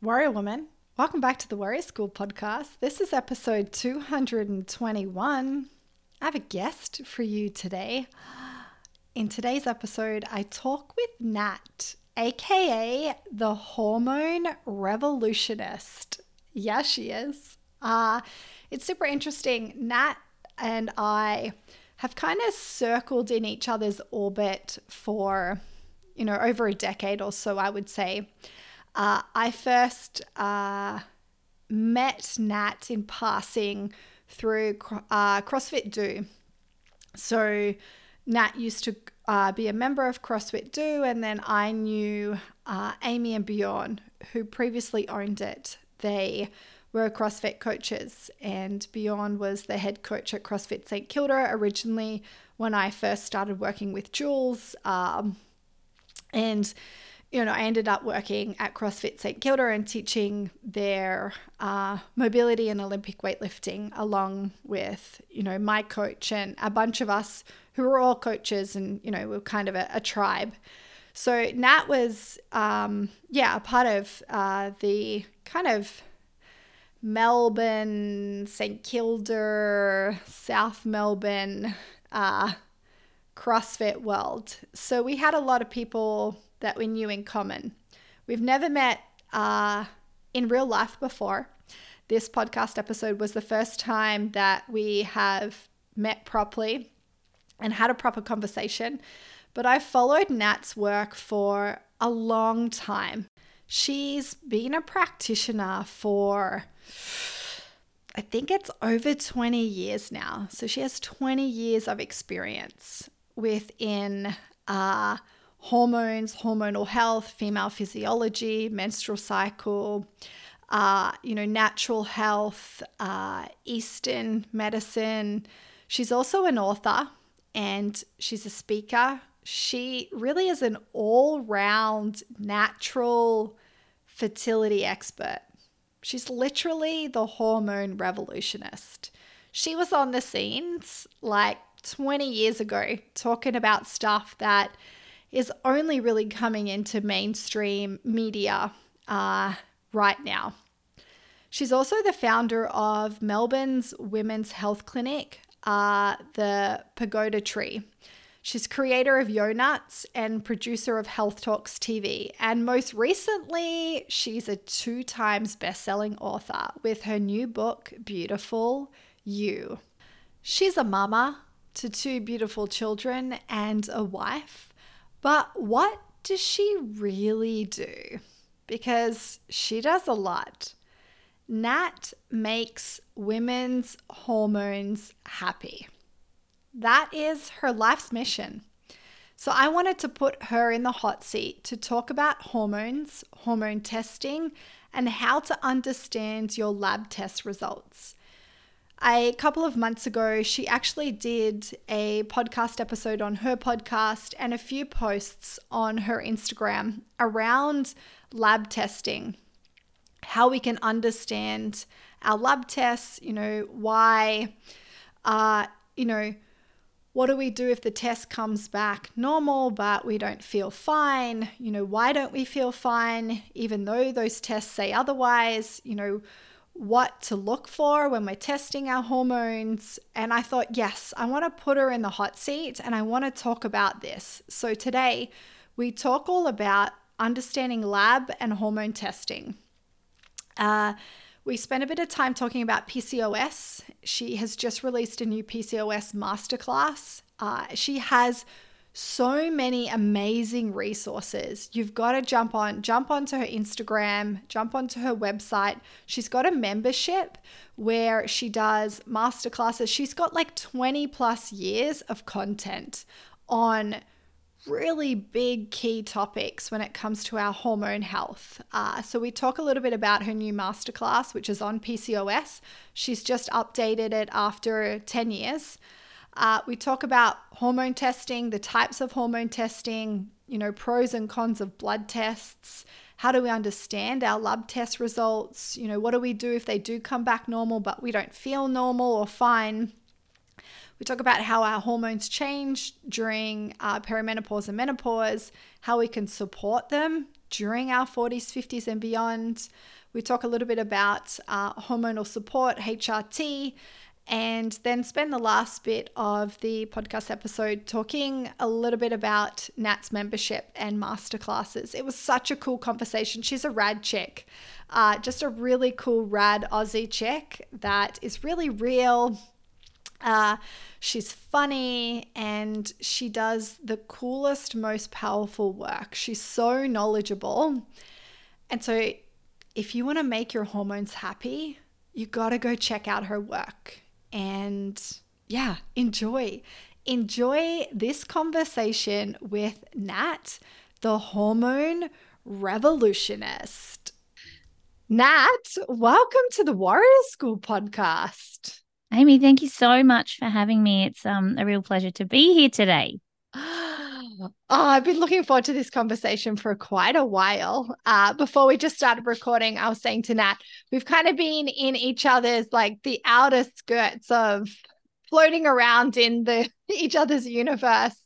Warrior Woman, welcome back to the Warrior School podcast. This is episode 221. I have a guest for you today. In today's episode, I talk with Nat, aka the hormone revolutionist. Yeah, she is. Uh, it's super interesting. Nat and I have kind of circled in each other's orbit for, you know, over a decade or so, I would say. Uh, I first uh, met Nat in passing through uh, CrossFit Do. So Nat used to uh, be a member of CrossFit Do, and then I knew uh, Amy and Bjorn, who previously owned it. They were CrossFit coaches, and Bjorn was the head coach at CrossFit St Kilda originally when I first started working with Jules. Um, and you know, I ended up working at CrossFit St Kilda and teaching their uh, mobility and Olympic weightlifting along with, you know, my coach and a bunch of us who were all coaches and, you know, we are kind of a, a tribe. So Nat was, um, yeah, a part of uh, the kind of Melbourne, St Kilda, South Melbourne uh, CrossFit world. So we had a lot of people that we knew in common. We've never met uh, in real life before. This podcast episode was the first time that we have met properly and had a proper conversation. But I followed Nat's work for a long time. She's been a practitioner for, I think it's over 20 years now. So she has 20 years of experience within uh, hormones, hormonal health, female physiology, menstrual cycle, uh, you know, natural health, uh, Eastern medicine. She's also an author and she's a speaker. She really is an all round natural fertility expert. She's literally the hormone revolutionist. She was on the scenes like 20 years ago talking about stuff that is only really coming into mainstream media uh, right now. She's also the founder of Melbourne's Women's Health Clinic, uh, the Pagoda Tree. She's creator of Yo'Nuts and producer of HealthTalks TV. And most recently, she's a two times best-selling author with her new book, Beautiful You. She's a mama to two beautiful children and a wife. But what does she really do? Because she does a lot. Nat makes women's hormones happy. That is her life's mission. So I wanted to put her in the hot seat to talk about hormones, hormone testing, and how to understand your lab test results a couple of months ago, she actually did a podcast episode on her podcast and a few posts on her Instagram around lab testing, how we can understand our lab tests, you know, why, uh, you know, what do we do if the test comes back normal but we don't feel fine? You know, why don't we feel fine even though those tests say otherwise? You know, what to look for when we're testing our hormones. And I thought, yes, I want to put her in the hot seat and I want to talk about this. So today we talk all about understanding lab and hormone testing. Uh, we spent a bit of time talking about PCOS. She has just released a new PCOS masterclass. Uh, she has so many amazing resources. You've got to jump on, jump onto her Instagram, jump onto her website. She's got a membership where she does masterclasses. She's got like 20 plus years of content on really big key topics when it comes to our hormone health. Uh, so, we talk a little bit about her new masterclass, which is on PCOS. She's just updated it after 10 years. Uh, we talk about hormone testing, the types of hormone testing, you know, pros and cons of blood tests. How do we understand our lab test results? You know, what do we do if they do come back normal but we don't feel normal or fine? We talk about how our hormones change during uh, perimenopause and menopause, how we can support them during our 40s, 50s, and beyond. We talk a little bit about uh, hormonal support, HRT, and then spend the last bit of the podcast episode talking a little bit about Nat's membership and masterclasses. It was such a cool conversation. She's a rad chick, uh, just a really cool, rad Aussie chick that is really real. Uh, she's funny and she does the coolest, most powerful work. She's so knowledgeable. And so, if you want to make your hormones happy, you got to go check out her work and yeah, enjoy. Enjoy this conversation with Nat, the hormone revolutionist. Nat, welcome to the Warrior School podcast. Amy, thank you so much for having me. It's um a real pleasure to be here today. Oh, I've been looking forward to this conversation for quite a while. Uh, before we just started recording, I was saying to Nat, we've kind of been in each other's like the outer skirts of floating around in the each other's universe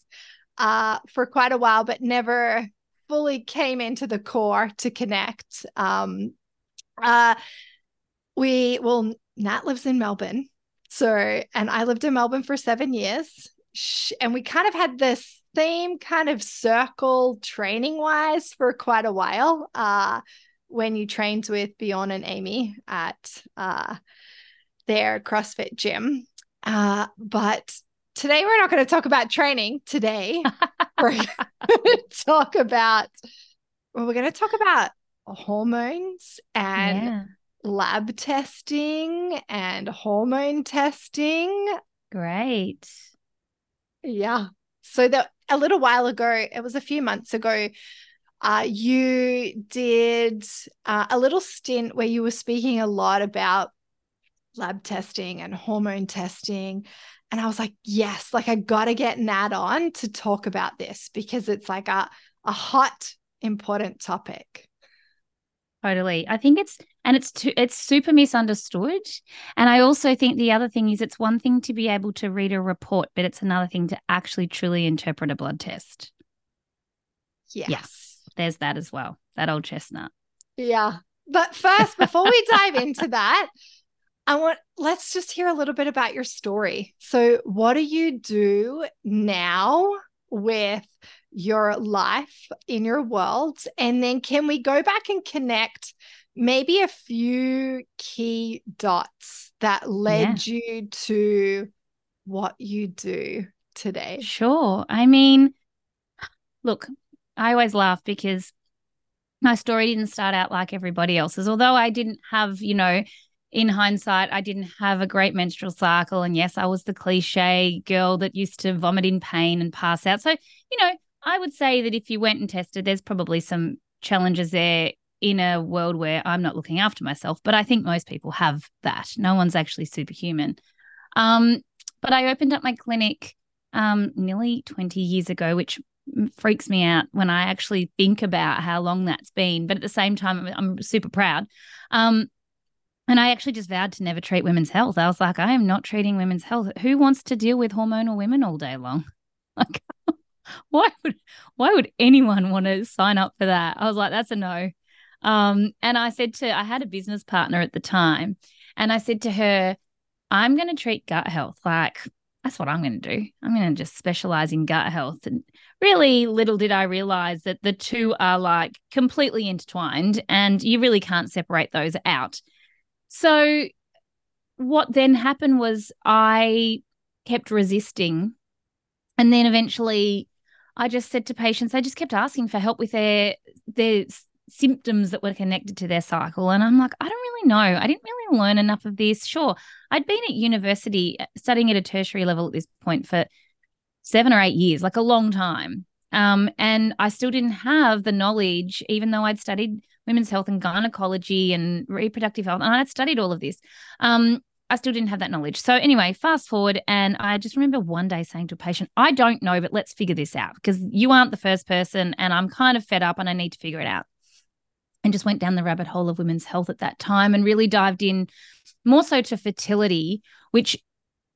uh, for quite a while, but never fully came into the core to connect. Um, uh, we well, Nat lives in Melbourne, so and I lived in Melbourne for seven years and we kind of had this same kind of circle training wise for quite a while uh, when you trained with Bjorn and Amy at uh, their CrossFit gym. Uh, but today we're not going to talk about training. Today we're going to talk about, well, we're going to talk about hormones and yeah. lab testing and hormone testing. Great. Yeah. So that a little while ago, it was a few months ago, uh, you did uh, a little stint where you were speaking a lot about lab testing and hormone testing. And I was like, yes, like I got to get Nat on to talk about this because it's like a, a hot, important topic. Totally. I think it's and it's too, it's super misunderstood. And I also think the other thing is it's one thing to be able to read a report, but it's another thing to actually truly interpret a blood test. Yes. Yes. There's that as well. That old chestnut. Yeah. But first, before we dive into that, I want let's just hear a little bit about your story. So, what do you do now with your life in your world? And then can we go back and connect maybe a few key dots that led yeah. you to what you do today? Sure. I mean, look, I always laugh because my story didn't start out like everybody else's. Although I didn't have, you know, in hindsight, I didn't have a great menstrual cycle. And yes, I was the cliche girl that used to vomit in pain and pass out. So, you know, I would say that if you went and tested, there's probably some challenges there in a world where I'm not looking after myself. But I think most people have that. No one's actually superhuman. Um, but I opened up my clinic um, nearly 20 years ago, which freaks me out when I actually think about how long that's been. But at the same time, I'm super proud. Um, and I actually just vowed to never treat women's health. I was like, I am not treating women's health. Who wants to deal with hormonal women all day long? Like, why would why would anyone want to sign up for that? I was like, that's a no. Um, and I said to I had a business partner at the time, and I said to her, I'm going to treat gut health like that's what I'm going to do. I'm going to just specialize in gut health. And really, little did I realize that the two are like completely intertwined, and you really can't separate those out. So, what then happened was I kept resisting. And then eventually I just said to patients, they just kept asking for help with their their symptoms that were connected to their cycle. And I'm like, I don't really know. I didn't really learn enough of this. Sure, I'd been at university uh, studying at a tertiary level at this point for seven or eight years, like a long time. Um, and I still didn't have the knowledge, even though I'd studied women's health and gynecology and reproductive health, and I'd studied all of this. Um, I still didn't have that knowledge. So anyway, fast forward, and I just remember one day saying to a patient, "I don't know, but let's figure this out because you aren't the first person, and I'm kind of fed up, and I need to figure it out." And just went down the rabbit hole of women's health at that time, and really dived in more so to fertility, which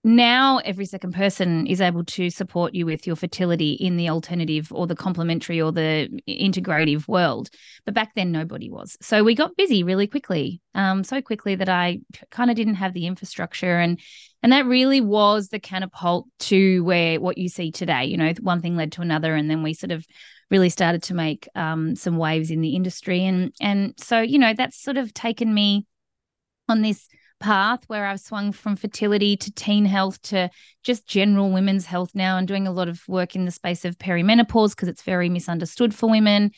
now every second person is able to support you with your fertility in the alternative or the complementary or the integrative world. But back then, nobody was. So we got busy really quickly, um, so quickly that I kind of didn't have the infrastructure. And and that really was the catapult to where what you see today. You know, one thing led to another, and then we sort of really started to make um, some waves in the industry. And and so you know that's sort of taken me on this path where I've swung from fertility to teen health to just general women's health now and doing a lot of work in the space of perimenopause because it's very misunderstood for women.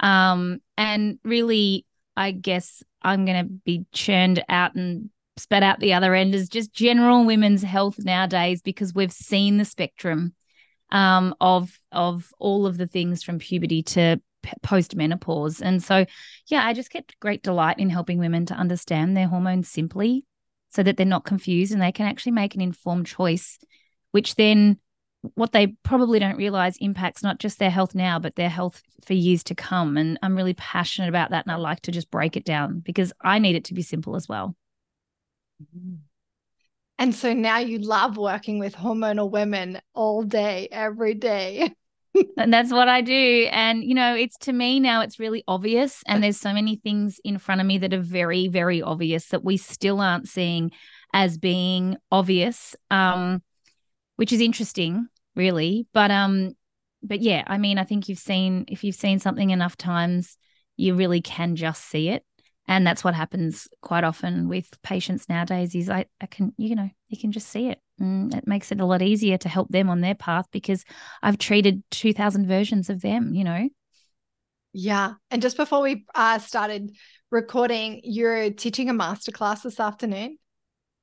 Um, and really, I guess I'm going to be churned out and spat out the other end is just general women's health nowadays because we've seen the spectrum um, of of all of the things from puberty to post menopause. And so, yeah, I just get great delight in helping women to understand their hormones simply so that they're not confused and they can actually make an informed choice, which then what they probably don't realize impacts not just their health now, but their health for years to come. And I'm really passionate about that. And I like to just break it down because I need it to be simple as well. And so now you love working with hormonal women all day, every day. and that's what I do. And, you know, it's to me now, it's really obvious. And there's so many things in front of me that are very, very obvious that we still aren't seeing as being obvious, um, which is interesting, really. But, um, but yeah, I mean, I think you've seen, if you've seen something enough times, you really can just see it and that's what happens quite often with patients nowadays is I, I can you know you can just see it. And it makes it a lot easier to help them on their path because i've treated 2000 versions of them you know? Yeah. And just before we uh, started recording you're teaching a masterclass this afternoon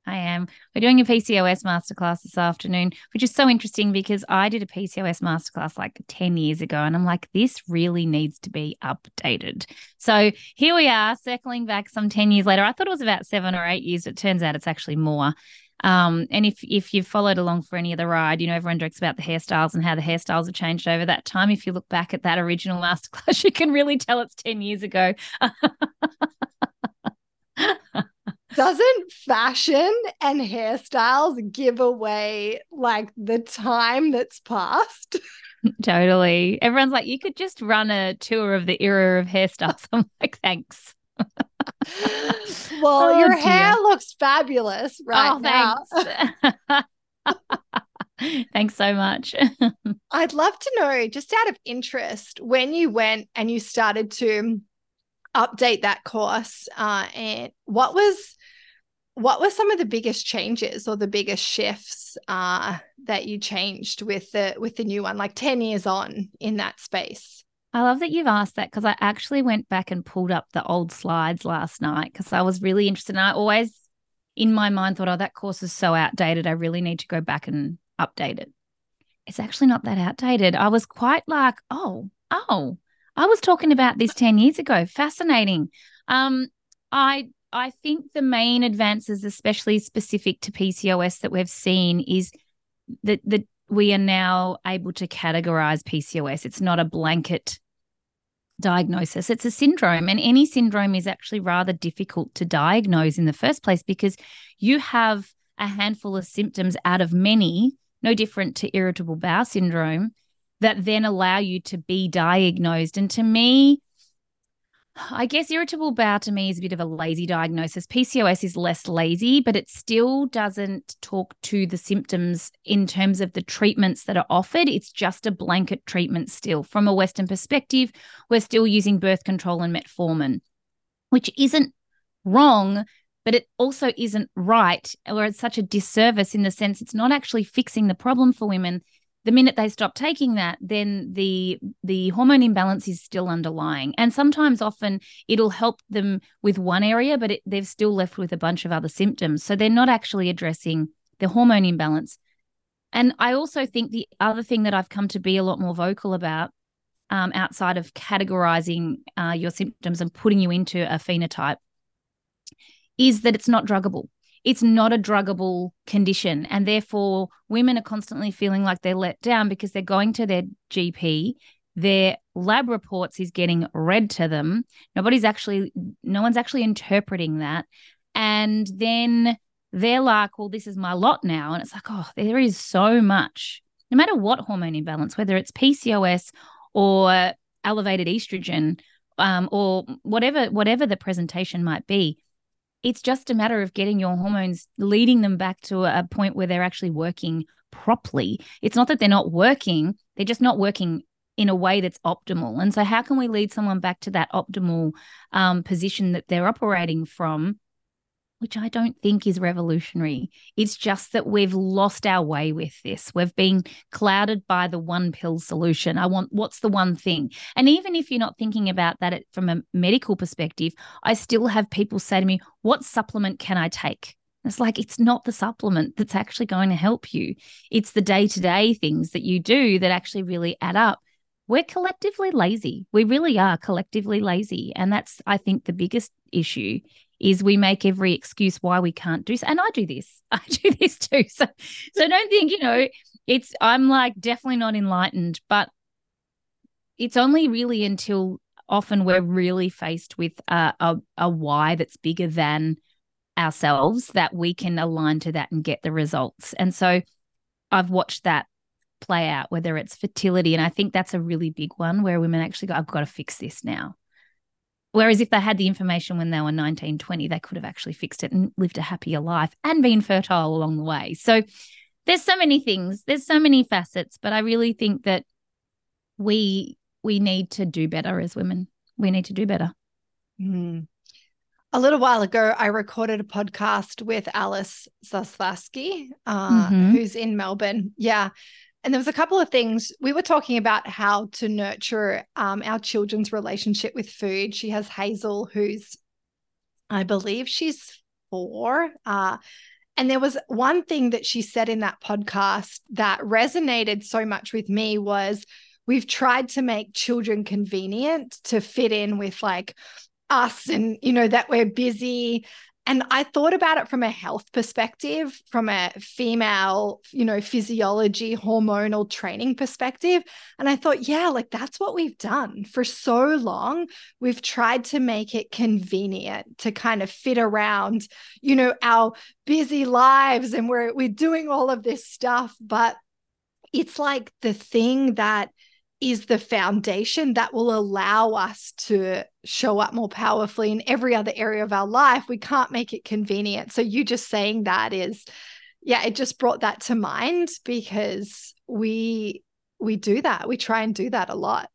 I am. We're doing a PCOS masterclass this afternoon, which is so interesting because I did a PCOS masterclass like 10 years ago. And I'm like, this really needs to be updated. So here we are, circling back some 10 years later. I thought it was about seven or eight years. It turns out it's actually more. Um, and if if you've followed along for any of the ride, you know everyone jokes about the hairstyles and how the hairstyles have changed over that time. If you look back at that original masterclass, you can really tell it's ten years ago. doesn't fashion and hairstyles give away like the time that's passed? Totally. Everyone's like, you could just run a tour of the era of hairstyles. I'm like, thanks. well, oh, your dear. hair looks fabulous right oh, now. Thanks. thanks so much. I'd love to know, just out of interest, when you went and you started to update that course, uh, and what was what were some of the biggest changes or the biggest shifts uh, that you changed with the with the new one like 10 years on in that space? I love that you've asked that because i actually went back and pulled up the old slides last night because i was really interested and i always in my mind thought oh that course is so outdated i really need to go back and update it. It's actually not that outdated. I was quite like oh oh i was talking about this 10 years ago. Fascinating. Um i I think the main advances, especially specific to PCOS, that we've seen is that that we are now able to categorize PCOS. It's not a blanket diagnosis. It's a syndrome, and any syndrome is actually rather difficult to diagnose in the first place because you have a handful of symptoms out of many, no different to irritable bowel syndrome, that then allow you to be diagnosed. And to me, I guess irritable bowel to me is a bit of a lazy diagnosis. PCOS is less lazy, but it still doesn't talk to the symptoms in terms of the treatments that are offered. It's just a blanket treatment still. From a Western perspective, we're still using birth control and metformin, which isn't wrong, but it also isn't right, or it's such a disservice in the sense it's not actually fixing the problem for women the minute they stop taking that then the the hormone imbalance is still underlying. And sometimes often it'll help them with one area but it, they're still left with a bunch of other symptoms. So they're not actually addressing the hormone imbalance. And i also think the other thing that i've come to be a lot more vocal about um, outside of categorizing uh, your symptoms and putting you into a phenotype is that it's not druggable it's not a druggable condition. And therefore, women are constantly feeling like they're let down because they're going to their GP, their lab reports is getting read to them. Nobody's actually, no one's actually interpreting that. And then they're like, well, this is my lot now. And it's like, oh, there is so much, no matter what hormone imbalance, whether it's PCOS or elevated estrogen um, or whatever, whatever the presentation might be. It's just a matter of getting your hormones, leading them back to a point where they're actually working properly. It's not that they're not working, they're just not working in a way that's optimal. And so, how can we lead someone back to that optimal um, position that they're operating from? Which I don't think is revolutionary. It's just that we've lost our way with this. We've been clouded by the one pill solution. I want what's the one thing? And even if you're not thinking about that from a medical perspective, I still have people say to me, What supplement can I take? It's like it's not the supplement that's actually going to help you. It's the day to day things that you do that actually really add up we're collectively lazy. We really are collectively lazy. And that's, I think, the biggest issue is we make every excuse why we can't do so. And I do this. I do this too. So so don't think, you know, it's I'm like definitely not enlightened, but it's only really until often we're really faced with a, a, a why that's bigger than ourselves that we can align to that and get the results. And so I've watched that play out, whether it's fertility. And I think that's a really big one where women actually go, I've got to fix this now. Whereas if they had the information when they were 19, 20, they could have actually fixed it and lived a happier life and been fertile along the way. So there's so many things, there's so many facets, but I really think that we we need to do better as women. We need to do better. Mm. A little while ago, I recorded a podcast with Alice Zaslavsky, uh, mm-hmm. who's in Melbourne. Yeah. And there was a couple of things we were talking about how to nurture um, our children's relationship with food. She has Hazel, who's, I believe, she's four. Uh, and there was one thing that she said in that podcast that resonated so much with me was we've tried to make children convenient to fit in with like us and you know that we're busy and I thought about it from a health perspective, from a female, you know, physiology, hormonal training perspective. And I thought, yeah, like that's what we've done for so long. We've tried to make it convenient to kind of fit around, you know, our busy lives and we're we're doing all of this stuff, but it's like the thing that is the foundation that will allow us to show up more powerfully in every other area of our life. We can't make it convenient. So, you just saying that is, yeah, it just brought that to mind because we we do that. We try and do that a lot.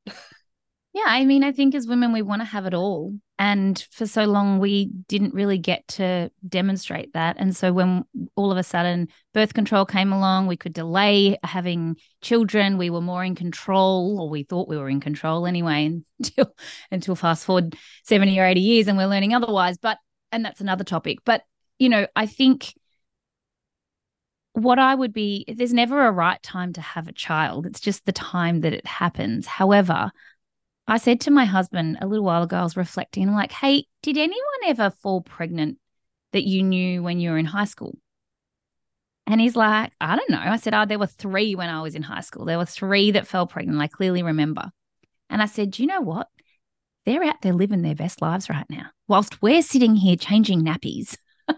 Yeah, I mean, I think as women, we want to have it all. And for so long, we didn't really get to demonstrate that. And so when all of a sudden birth control came along, we could delay having children. We were more in control, or we thought we were in control anyway, until until fast forward 70 or 80 years and we're learning otherwise. But and that's another topic. But you know, I think what I would be there's never a right time to have a child. It's just the time that it happens. However, I said to my husband a little while ago, I was reflecting, I'm like, hey, did anyone ever fall pregnant that you knew when you were in high school? And he's like, I don't know. I said, Oh, there were three when I was in high school. There were three that fell pregnant. I clearly remember. And I said, Do you know what? They're out there living their best lives right now, whilst we're sitting here changing nappies.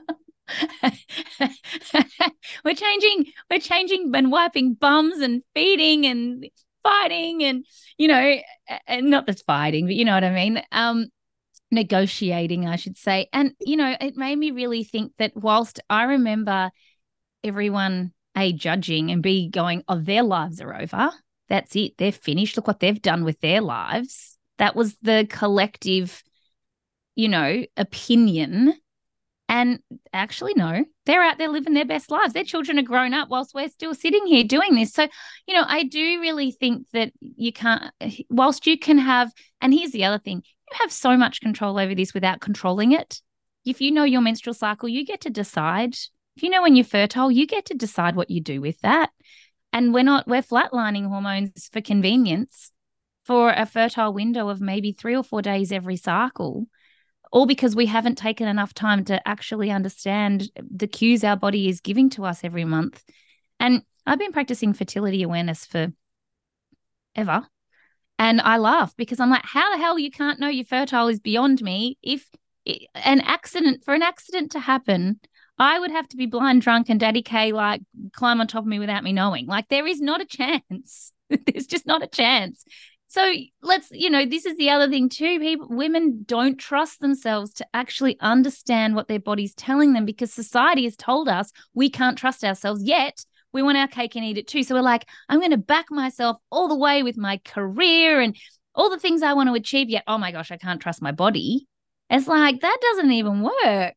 we're changing, we're changing and wiping bums and feeding and fighting and you know and not that's fighting but you know what i mean? Um negotiating i should say. And you know it made me really think that whilst i remember everyone a judging and b going oh their lives are over. That's it. They're finished. Look what they've done with their lives. That was the collective you know opinion and actually, no, they're out there living their best lives. Their children are grown up whilst we're still sitting here doing this. So, you know, I do really think that you can't, whilst you can have, and here's the other thing you have so much control over this without controlling it. If you know your menstrual cycle, you get to decide. If you know when you're fertile, you get to decide what you do with that. And we're not, we're flatlining hormones for convenience for a fertile window of maybe three or four days every cycle all because we haven't taken enough time to actually understand the cues our body is giving to us every month. And I've been practicing fertility awareness for ever. And I laugh because I'm like, how the hell you can't know you're fertile is beyond me. If an accident, for an accident to happen, I would have to be blind drunk and Daddy K like climb on top of me without me knowing. Like there is not a chance. There's just not a chance. So let's, you know, this is the other thing too. People, women don't trust themselves to actually understand what their body's telling them because society has told us we can't trust ourselves yet. We want our cake and eat it too. So we're like, I'm going to back myself all the way with my career and all the things I want to achieve. Yet, oh my gosh, I can't trust my body. It's like that doesn't even work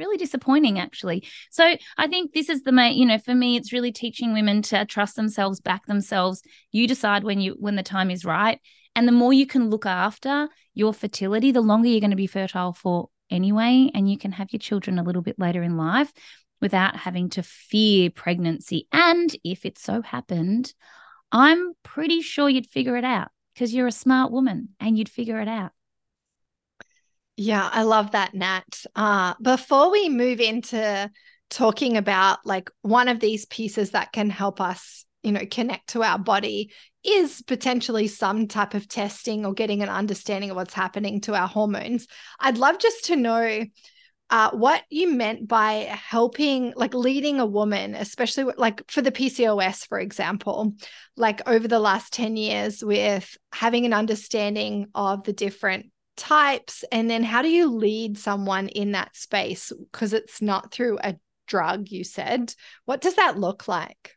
really disappointing actually. So i think this is the main you know for me it's really teaching women to trust themselves back themselves. You decide when you when the time is right. And the more you can look after your fertility the longer you're going to be fertile for anyway and you can have your children a little bit later in life without having to fear pregnancy. And if it so happened i'm pretty sure you'd figure it out because you're a smart woman and you'd figure it out yeah, I love that, Nat. Uh, before we move into talking about like one of these pieces that can help us, you know, connect to our body is potentially some type of testing or getting an understanding of what's happening to our hormones. I'd love just to know uh, what you meant by helping, like leading a woman, especially like for the PCOS, for example, like over the last 10 years with having an understanding of the different types and then how do you lead someone in that space? Because it's not through a drug you said. What does that look like?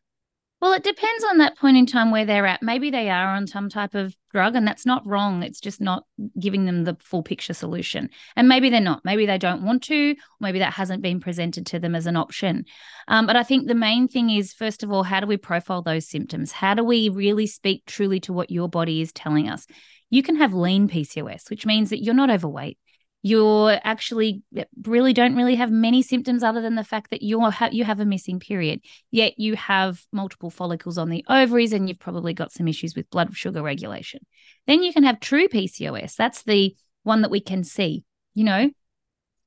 Well it depends on that point in time where they're at. Maybe they are on some type of drug and that's not wrong. It's just not giving them the full picture solution. And maybe they're not. Maybe they don't want to. Maybe that hasn't been presented to them as an option. Um, but i think the main thing is first of all how do we profile those symptoms? How do we really speak truly to what your body is telling us you can have lean PCOS, which means that you're not overweight. You're actually really don't really have many symptoms other than the fact that you ha- you have a missing period. Yet you have multiple follicles on the ovaries and you've probably got some issues with blood sugar regulation. Then you can have true PCOS. That's the one that we can see. You know,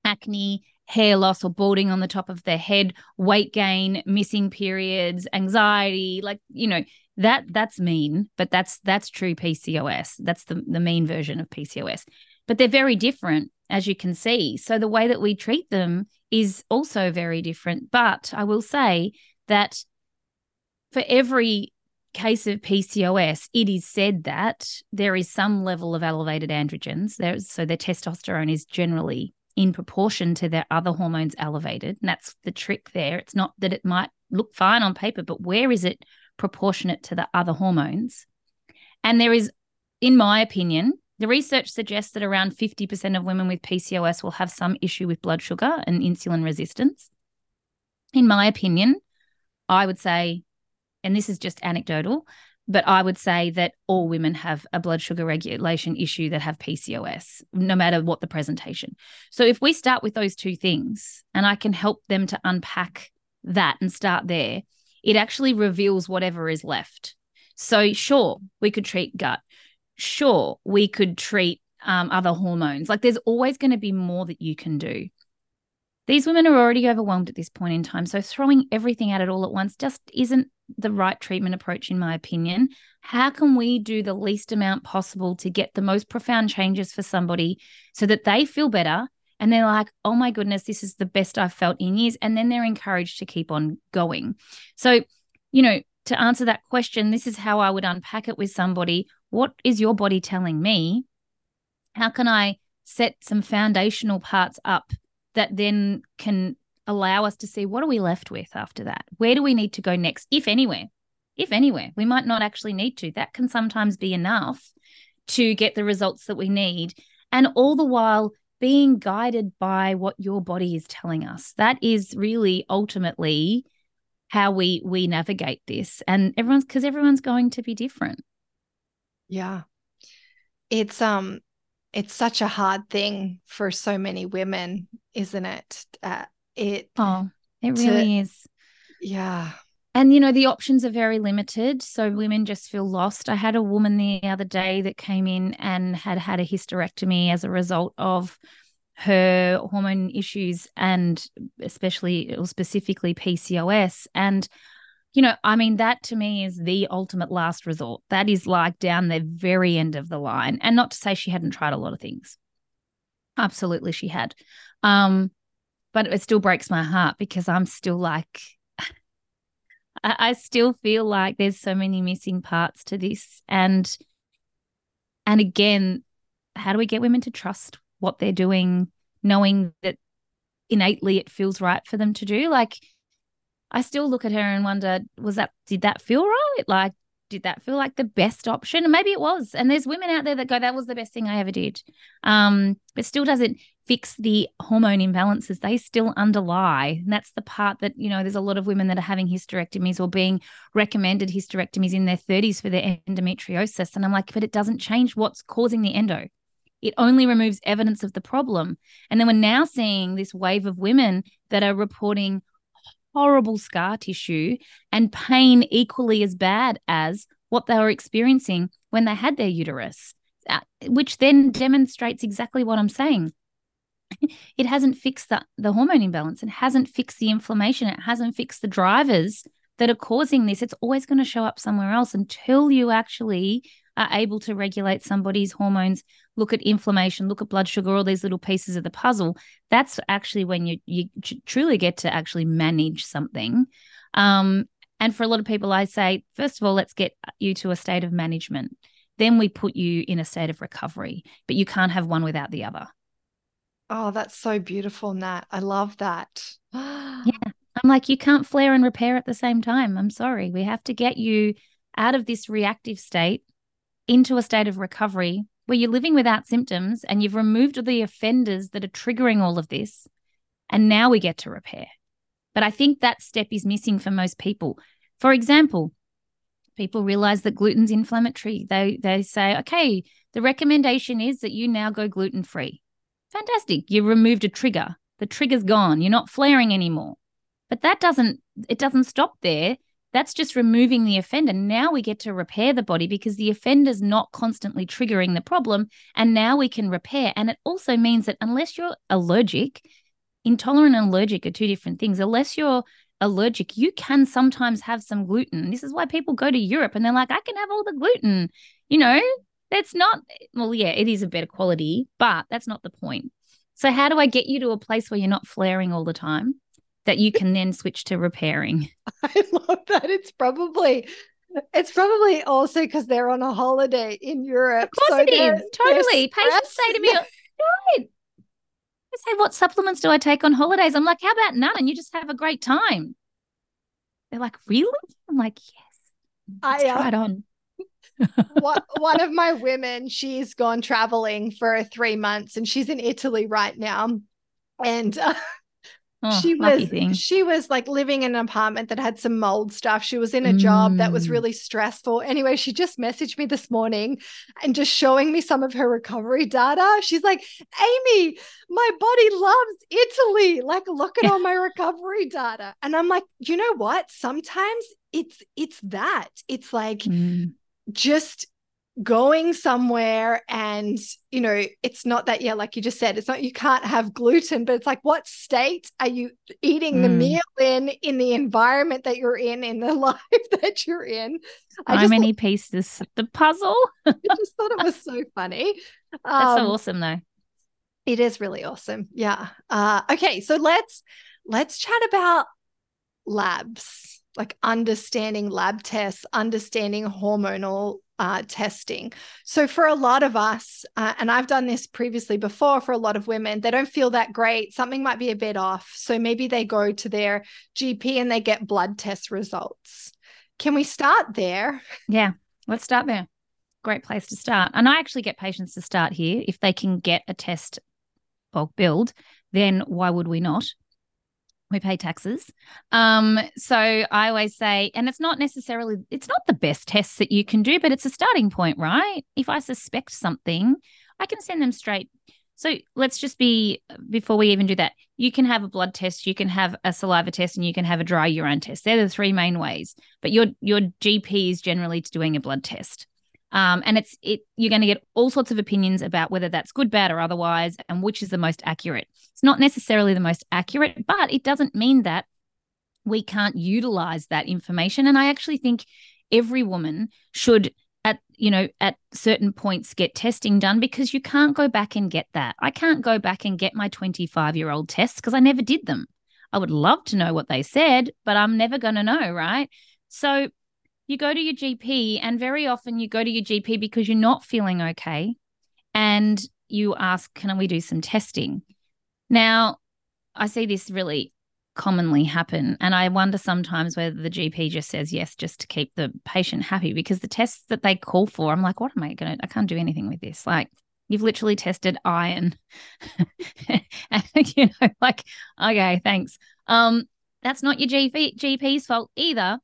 acne, hair loss or balding on the top of their head, weight gain, missing periods, anxiety, like, you know, that that's mean, but that's that's true PCOS. That's the the mean version of PCOS. But they're very different as you can see. So the way that we treat them is also very different, but I will say that for every case of PCOS, it is said that there is some level of elevated androgens. There, so their testosterone is generally in proportion to their other hormones elevated. And that's the trick there. It's not that it might look fine on paper, but where is it proportionate to the other hormones? And there is, in my opinion, the research suggests that around 50% of women with PCOS will have some issue with blood sugar and insulin resistance. In my opinion, I would say, and this is just anecdotal, but I would say that all women have a blood sugar regulation issue that have PCOS, no matter what the presentation. So if we start with those two things and I can help them to unpack that and start there, it actually reveals whatever is left. So, sure, we could treat gut. Sure, we could treat um, other hormones. Like there's always going to be more that you can do. These women are already overwhelmed at this point in time. So throwing everything at it all at once just isn't the right treatment approach, in my opinion. How can we do the least amount possible to get the most profound changes for somebody so that they feel better and they're like, oh my goodness, this is the best I've felt in years. And then they're encouraged to keep on going. So, you know, to answer that question, this is how I would unpack it with somebody. What is your body telling me? How can I set some foundational parts up that then can allow us to see what are we left with after that? Where do we need to go next, if anywhere? If anywhere, we might not actually need to. That can sometimes be enough to get the results that we need. And all the while being guided by what your body is telling us. That is really ultimately how we we navigate this. And everyone's because everyone's going to be different. Yeah. It's um it's such a hard thing for so many women, isn't it? Uh, it oh, it really to, is. Yeah. And you know, the options are very limited. So women just feel lost. I had a woman the other day that came in and had had a hysterectomy as a result of her hormone issues and especially or specifically PCOS. And you know, I mean, that to me is the ultimate last resort. That is like down the very end of the line. And not to say she hadn't tried a lot of things. Absolutely, she had. Um, but it still breaks my heart because I'm still like, I, still feel like there's so many missing parts to this. And, and again, how do we get women to trust what they're doing, knowing that innately it feels right for them to do? Like, I still look at her and wonder, was that, did that feel right? Like, did that feel like the best option? And maybe it was. And there's women out there that go, that was the best thing I ever did. Um, but still doesn't fix the hormone imbalances. They still underlie. And that's the part that, you know, there's a lot of women that are having hysterectomies or being recommended hysterectomies in their 30s for their endometriosis. And I'm like, but it doesn't change what's causing the endo. It only removes evidence of the problem. And then we're now seeing this wave of women that are reporting horrible scar tissue and pain equally as bad as what they were experiencing when they had their uterus, uh, which then demonstrates exactly what I'm saying. it hasn't fixed the, the hormone imbalance, it hasn't fixed the inflammation, it hasn't fixed the drivers that are causing this. It's always going to show up somewhere else until you actually are able to regulate somebody's hormones, look at inflammation, look at blood sugar, all these little pieces of the puzzle, that's actually when you you truly get to actually manage something. Um, and for a lot of people, I say, first of all, let's get you to a state of management. Then we put you in a state of recovery, but you can't have one without the other. Oh, that's so beautiful, Nat. I love that. yeah. I'm like, you can't flare and repair at the same time. I'm sorry. We have to get you out of this reactive state into a state of recovery where you're living without symptoms and you've removed the offenders that are triggering all of this. And now we get to repair. But I think that step is missing for most people. For example, people realize that gluten's inflammatory. They they say, okay, the recommendation is that you now go gluten free. Fantastic. You removed a trigger. The trigger's gone. You're not flaring anymore. But that doesn't it doesn't stop there. That's just removing the offender. Now we get to repair the body because the offender's not constantly triggering the problem. And now we can repair. And it also means that unless you're allergic, intolerant and allergic are two different things. Unless you're allergic, you can sometimes have some gluten. This is why people go to Europe and they're like, I can have all the gluten. You know, that's not, well, yeah, it is a better quality, but that's not the point. So, how do I get you to a place where you're not flaring all the time? That you can then switch to repairing. I love that. It's probably it's probably also because they're on a holiday in Europe. Of course so it is. Totally. Patients say to me, right. I say, what supplements do I take on holidays? I'm like, how about none? And you just have a great time. They're like, really? I'm like, yes. I uh, try it on. one, one of my women, she's gone traveling for three months and she's in Italy right now. And uh, Oh, she was thing. she was like living in an apartment that had some mold stuff. She was in a mm. job that was mm. really stressful. Anyway, she just messaged me this morning and just showing me some of her recovery data. She's like, "Amy, my body loves Italy. Like look at all my recovery data." And I'm like, "You know what? Sometimes it's it's that. It's like mm. just going somewhere and you know it's not that yeah like you just said it's not you can't have gluten but it's like what state are you eating mm. the meal in in the environment that you're in in the life that you're in? I how many pieces. The puzzle. I just thought it was so funny. Um, that's so um, awesome though. it is really awesome. Yeah. Uh okay so let's let's chat about labs like understanding lab tests understanding hormonal uh, testing. So, for a lot of us, uh, and I've done this previously before for a lot of women, they don't feel that great. Something might be a bit off. So, maybe they go to their GP and they get blood test results. Can we start there? Yeah, let's start there. Great place to start. And I actually get patients to start here. If they can get a test bulk billed, then why would we not? We pay taxes. Um, so I always say, and it's not necessarily, it's not the best tests that you can do, but it's a starting point, right? If I suspect something, I can send them straight. So let's just be before we even do that, you can have a blood test, you can have a saliva test, and you can have a dry urine test. They're the three main ways. But your your GP is generally doing a blood test. Um, and it's it you're going to get all sorts of opinions about whether that's good, bad, or otherwise, and which is the most accurate. It's not necessarily the most accurate, but it doesn't mean that we can't utilize that information. And I actually think every woman should at you know at certain points get testing done because you can't go back and get that i can't go back and get my 25 year old tests because i never did them i would love to know what they said but i'm never going to know right so you go to your gp and very often you go to your gp because you're not feeling okay and you ask can we do some testing now i see this really commonly happen. And I wonder sometimes whether the GP just says yes just to keep the patient happy because the tests that they call for, I'm like, what am I going to, I can't do anything with this. Like, you've literally tested iron. and, you know, like, okay, thanks. Um, that's not your GP, GP's fault either.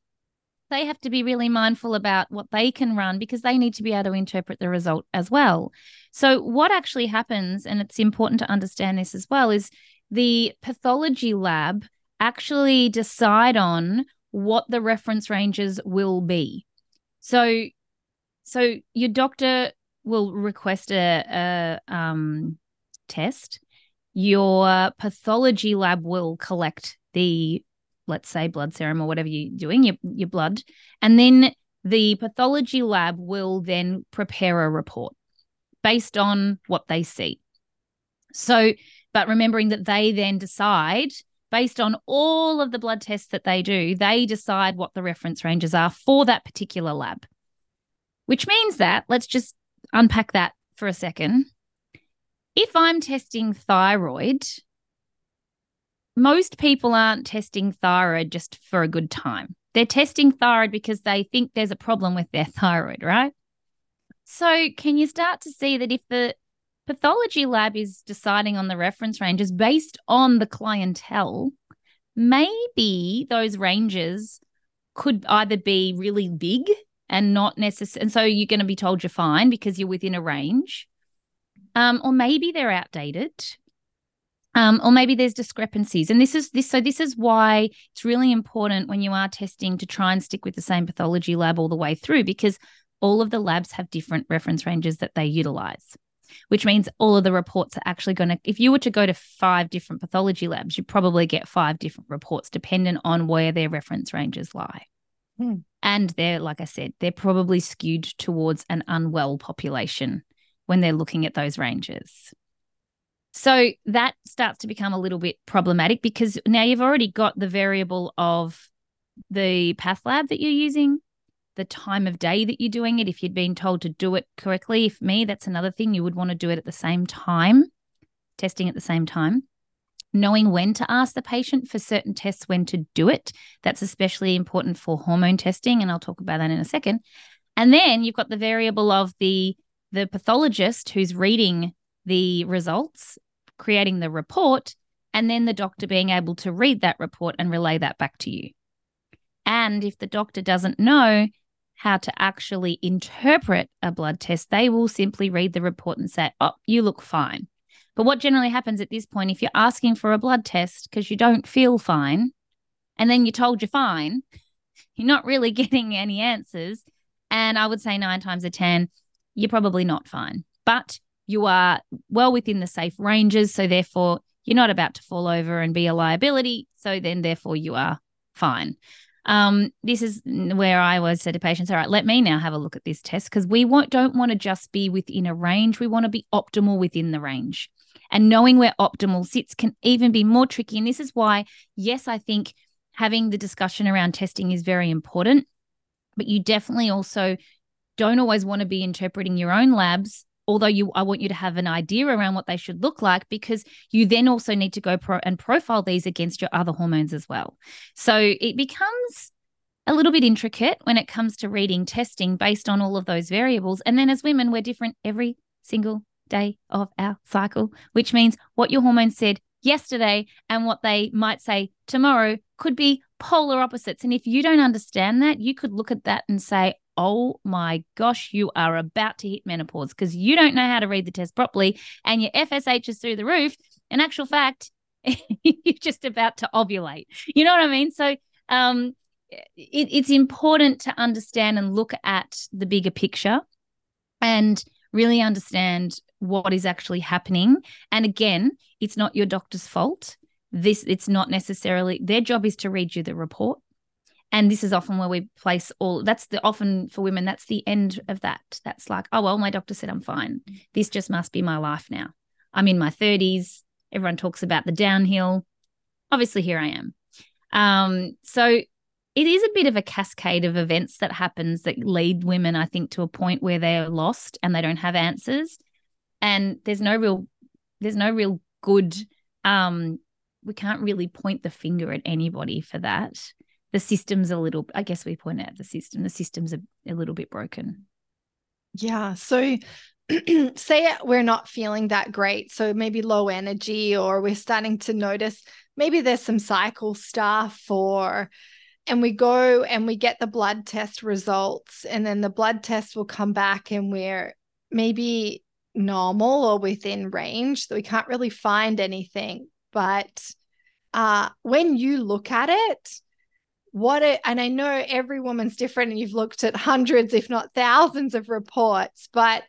They have to be really mindful about what they can run because they need to be able to interpret the result as well. So, what actually happens, and it's important to understand this as well, is the pathology lab actually decide on what the reference ranges will be. So, so your doctor will request a, a um, test. Your pathology lab will collect the, let's say, blood serum or whatever you're doing, your your blood, and then the pathology lab will then prepare a report based on what they see. So, but remembering that they then decide based on all of the blood tests that they do, they decide what the reference ranges are for that particular lab. Which means that, let's just unpack that for a second. If I'm testing thyroid, most people aren't testing thyroid just for a good time. They're testing thyroid because they think there's a problem with their thyroid, right? So, can you start to see that if the pathology lab is deciding on the reference ranges based on the clientele, maybe those ranges could either be really big and not necessary. And so you're going to be told you're fine because you're within a range. Um, or maybe they're outdated. Um, or maybe there's discrepancies. And this is this so this is why it's really important when you are testing to try and stick with the same pathology lab all the way through because all of the labs have different reference ranges that they utilize which means all of the reports are actually going to, if you were to go to five different pathology labs, you probably get five different reports dependent on where their reference ranges lie. Hmm. And they're, like I said, they're probably skewed towards an unwell population when they're looking at those ranges. So that starts to become a little bit problematic because now you've already got the variable of the path lab that you're using, the time of day that you're doing it. If you'd been told to do it correctly, if me, that's another thing. You would want to do it at the same time, testing at the same time. Knowing when to ask the patient for certain tests, when to do it. That's especially important for hormone testing. And I'll talk about that in a second. And then you've got the variable of the the pathologist who's reading the results, creating the report, and then the doctor being able to read that report and relay that back to you. And if the doctor doesn't know, how to actually interpret a blood test, they will simply read the report and say, Oh, you look fine. But what generally happens at this point, if you're asking for a blood test because you don't feel fine, and then you're told you're fine, you're not really getting any answers. And I would say nine times a 10, you're probably not fine, but you are well within the safe ranges. So therefore, you're not about to fall over and be a liability. So then, therefore, you are fine. Um, this is where I always say to patients, all right, let me now have a look at this test because we want, don't want to just be within a range. We want to be optimal within the range. And knowing where optimal sits can even be more tricky. And this is why, yes, I think having the discussion around testing is very important, but you definitely also don't always want to be interpreting your own labs although you I want you to have an idea around what they should look like because you then also need to go pro and profile these against your other hormones as well. So it becomes a little bit intricate when it comes to reading testing based on all of those variables. And then as women, we're different every single day of our cycle, which means what your hormones said yesterday and what they might say tomorrow could be polar opposites. And if you don't understand that, you could look at that and say, oh my gosh, you are about to hit menopause because you don't know how to read the test properly and your FSH is through the roof. In actual fact, you're just about to ovulate. You know what I mean? So um, it, it's important to understand and look at the bigger picture and really understand what is actually happening. And again, it's not your doctor's fault. This it's not necessarily their job is to read you the report And this is often where we place all that's the often for women, that's the end of that. That's like, oh, well, my doctor said I'm fine. This just must be my life now. I'm in my 30s. Everyone talks about the downhill. Obviously, here I am. Um, so it is a bit of a cascade of events that happens that lead women, I think, to a point where they are lost and they don't have answers. And there's no real, there's no real good um we can't really point the finger at anybody for that. The system's a little, I guess we point out the system. The system's a, a little bit broken. Yeah. So say we're not feeling that great. So maybe low energy, or we're starting to notice maybe there's some cycle stuff, or and we go and we get the blood test results, and then the blood test will come back and we're maybe normal or within range. So we can't really find anything but uh, when you look at it, what it, and I know every woman's different, and you've looked at hundreds, if not thousands, of reports, but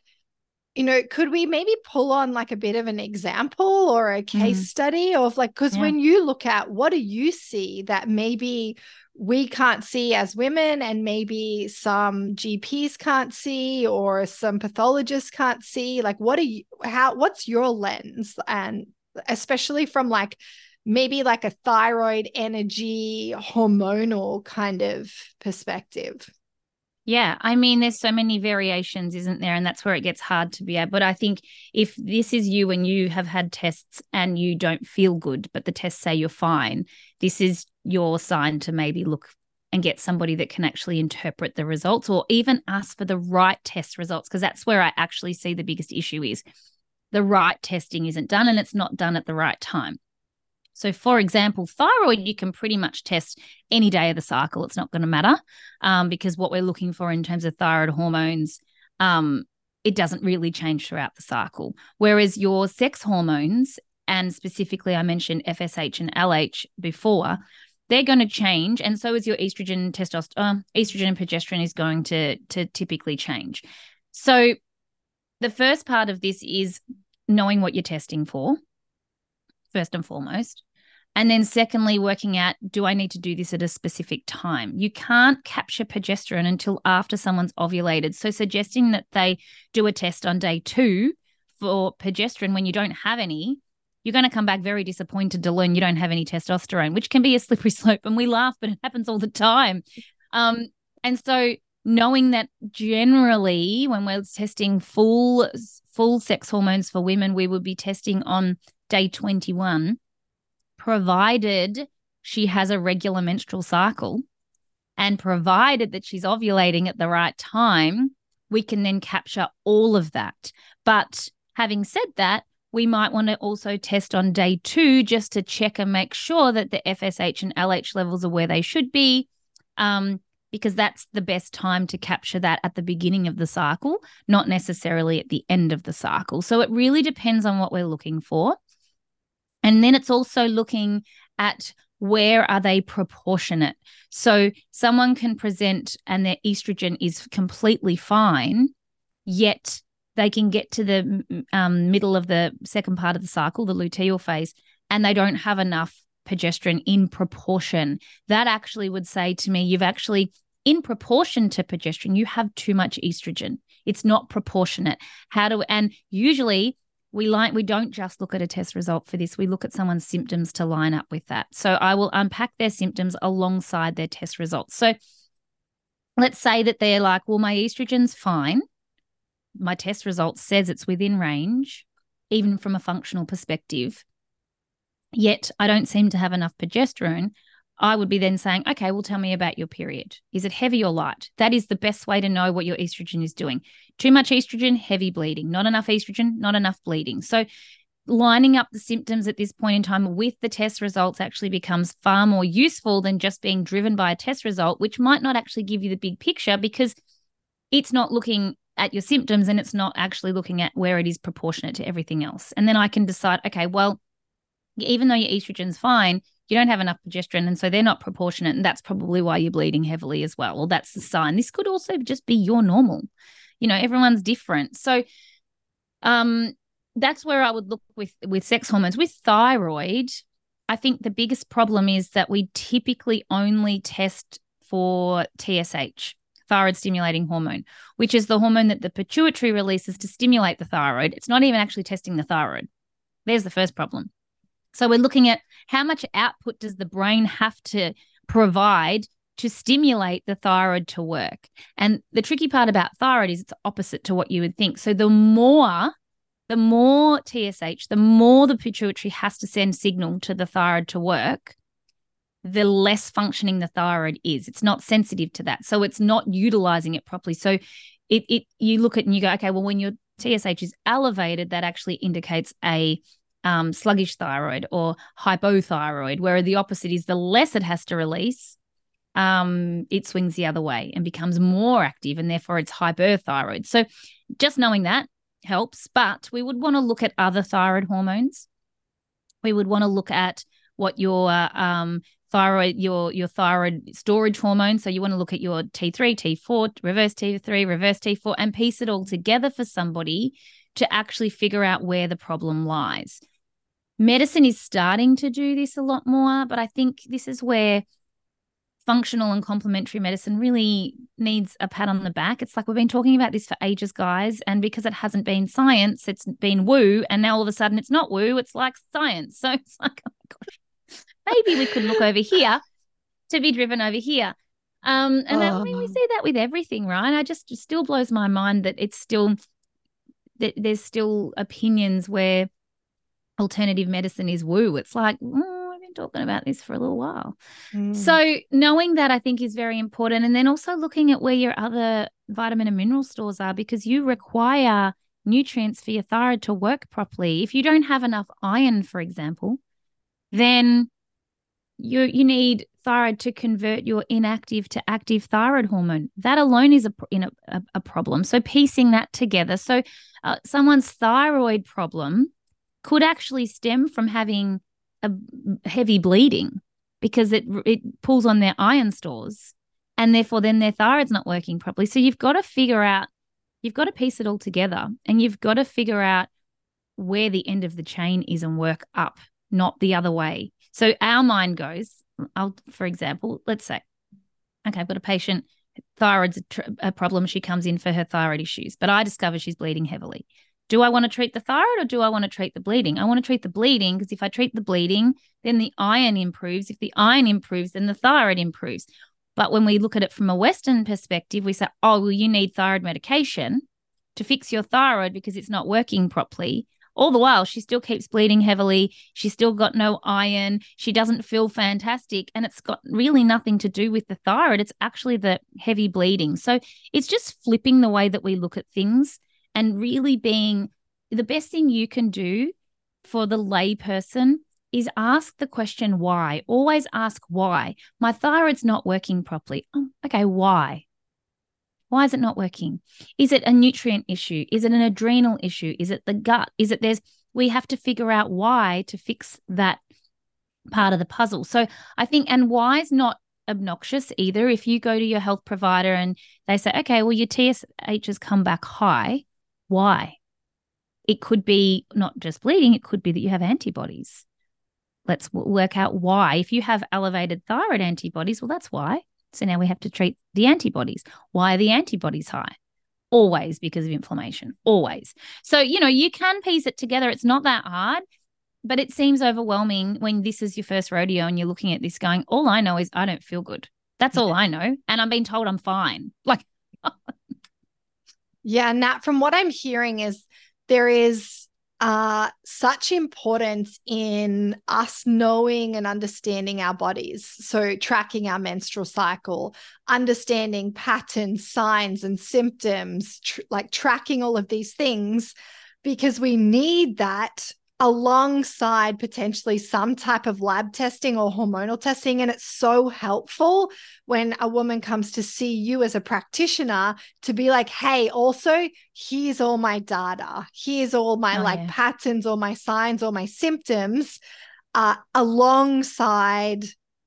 you know, could we maybe pull on like a bit of an example or a case mm. study of like, because yeah. when you look at what do you see that maybe we can't see as women and maybe some GPs can't see or some pathologists can't see, like, what are you, how, what's your lens and especially from like maybe like a thyroid energy hormonal kind of perspective. Yeah, I mean, there's so many variations, isn't there? And that's where it gets hard to be at. But I think if this is you and you have had tests and you don't feel good, but the tests say you're fine, this is your sign to maybe look and get somebody that can actually interpret the results or even ask for the right test results, because that's where I actually see the biggest issue is the right testing isn't done and it's not done at the right time. So, for example, thyroid, you can pretty much test any day of the cycle. It's not going to matter um, because what we're looking for in terms of thyroid hormones, um, it doesn't really change throughout the cycle. Whereas your sex hormones, and specifically, I mentioned FSH and LH before, they're going to change, and so is your estrogen, testosterone, uh, estrogen, and progesterone is going to to typically change. So, the first part of this is knowing what you're testing for, first and foremost. And then, secondly, working out do I need to do this at a specific time? You can't capture progesterone until after someone's ovulated. So, suggesting that they do a test on day two for progesterone when you don't have any, you're going to come back very disappointed to learn you don't have any testosterone, which can be a slippery slope. And we laugh, but it happens all the time. Um, and so, knowing that generally, when we're testing full full sex hormones for women, we would be testing on day 21, provided she has a regular menstrual cycle and provided that she's ovulating at the right time, we can then capture all of that. But having said that, we might want to also test on day two just to check and make sure that the FSH and LH levels are where they should be. Um, because that's the best time to capture that at the beginning of the cycle, not necessarily at the end of the cycle. So it really depends on what we're looking for. And then it's also looking at where are they proportionate. So someone can present and their estrogen is completely fine, yet they can get to the um, middle of the second part of the cycle, the luteal phase, and they don't have enough progesterone in proportion. That actually would say to me, you've actually in proportion to progesterone, you have too much estrogen. It's not proportionate. How do and usually we like we don't just look at a test result for this. We look at someone's symptoms to line up with that. So I will unpack their symptoms alongside their test results. So let's say that they're like, well, my estrogen's fine. My test result says it's within range, even from a functional perspective. Yet I don't seem to have enough progesterone. I would be then saying, okay, well, tell me about your period. Is it heavy or light? That is the best way to know what your estrogen is doing. Too much estrogen, heavy bleeding. Not enough estrogen, not enough bleeding. So, lining up the symptoms at this point in time with the test results actually becomes far more useful than just being driven by a test result, which might not actually give you the big picture because it's not looking at your symptoms and it's not actually looking at where it is proportionate to everything else. And then I can decide, okay, well, even though your estrogen's fine, you don't have enough progesterone and so they're not proportionate and that's probably why you're bleeding heavily as well or that's the sign this could also just be your normal you know everyone's different so um that's where i would look with with sex hormones with thyroid i think the biggest problem is that we typically only test for TSH, thyroid stimulating hormone, which is the hormone that the pituitary releases to stimulate the thyroid. It's not even actually testing the thyroid. There's the first problem. So we're looking at how much output does the brain have to provide to stimulate the thyroid to work. And the tricky part about thyroid is it's opposite to what you would think. So the more the more TSH, the more the pituitary has to send signal to the thyroid to work, the less functioning the thyroid is. It's not sensitive to that. So it's not utilizing it properly. So it it you look at and you go, okay, well, when your TSH is elevated, that actually indicates a um, sluggish thyroid or hypothyroid, where the opposite is the less it has to release, um, it swings the other way and becomes more active, and therefore it's hyperthyroid. So just knowing that helps, but we would want to look at other thyroid hormones. We would want to look at what your um, thyroid your your thyroid storage hormone so you want to look at your T3 T4 reverse T3 reverse T4 and piece it all together for somebody to actually figure out where the problem lies medicine is starting to do this a lot more but i think this is where functional and complementary medicine really needs a pat on the back. It's like we've been talking about this for ages, guys. And because it hasn't been science, it's been woo. And now all of a sudden it's not woo, it's like science. So it's like, oh my gosh, maybe we could look over here to be driven over here. Um, and that, I mean, we see that with everything, right? I just still blows my mind that it's still that there's still opinions where alternative medicine is woo. It's like, mm, talking about this for a little while. Mm. So, knowing that I think is very important. And then also looking at where your other vitamin and mineral stores are because you require nutrients for your thyroid to work properly. If you don't have enough iron, for example, then you you need thyroid to convert your inactive to active thyroid hormone. That alone is a in a, a, a problem. So piecing that together. So uh, someone's thyroid problem could actually stem from having a heavy bleeding because it it pulls on their iron stores and therefore then their thyroid's not working properly. So you've got to figure out you've got to piece it all together and you've got to figure out where the end of the chain is and work up, not the other way. So our mind goes, I'll for example, let's say okay, I've got a patient thyroid's a, tr- a problem she comes in for her thyroid issues, but I discover she's bleeding heavily do I want to treat the thyroid or do I want to treat the bleeding? I want to treat the bleeding because if I treat the bleeding, then the iron improves. If the iron improves, then the thyroid improves. But when we look at it from a Western perspective, we say, oh, well, you need thyroid medication to fix your thyroid because it's not working properly. All the while, she still keeps bleeding heavily. She's still got no iron. She doesn't feel fantastic. And it's got really nothing to do with the thyroid. It's actually the heavy bleeding. So it's just flipping the way that we look at things and really being the best thing you can do for the layperson is ask the question why. Always ask why. My thyroid's not working properly. Oh, okay, why? Why is it not working? Is it a nutrient issue? Is it an adrenal issue? Is it the gut? Is it there's we have to figure out why to fix that part of the puzzle. So I think and why is not obnoxious either. If you go to your health provider and they say, okay, well, your TSH has come back high, why? It could be not just bleeding, it could be that you have antibodies. Let's work out why. If you have elevated thyroid antibodies, well, that's why. So now we have to treat the antibodies. Why are the antibodies high? Always because of inflammation, always. So, you know, you can piece it together. It's not that hard, but it seems overwhelming when this is your first rodeo and you're looking at this going, all I know is I don't feel good. That's all I know. And I'm being told I'm fine. Like, oh, Yeah, Nat, from what I'm hearing is there is uh, such importance in us knowing and understanding our bodies. So, tracking our menstrual cycle, understanding patterns, signs, and symptoms, tr- like tracking all of these things, because we need that alongside potentially some type of lab testing or hormonal testing. And it's so helpful when a woman comes to see you as a practitioner to be like, hey, also, here's all my data, here's all my oh, like yeah. patterns, or my signs, or my symptoms. Uh, alongside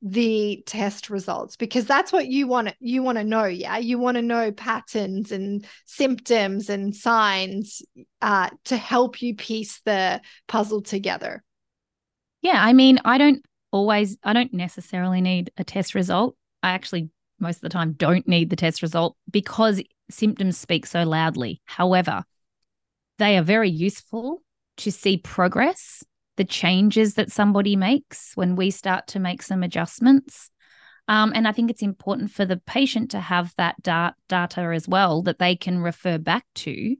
the test results because that's what you want you want to know yeah? You want to know patterns and symptoms and signs uh, to help you piece the puzzle together. Yeah i mean i don't always i don't necessarily need a test result. I actually most of the time don't need the test result because symptoms speak so loudly. However, they are very useful to see progress, the changes that somebody makes when we start to make some adjustments. Um, and I think it's important for the patient to have that da- data as well that they can refer back to.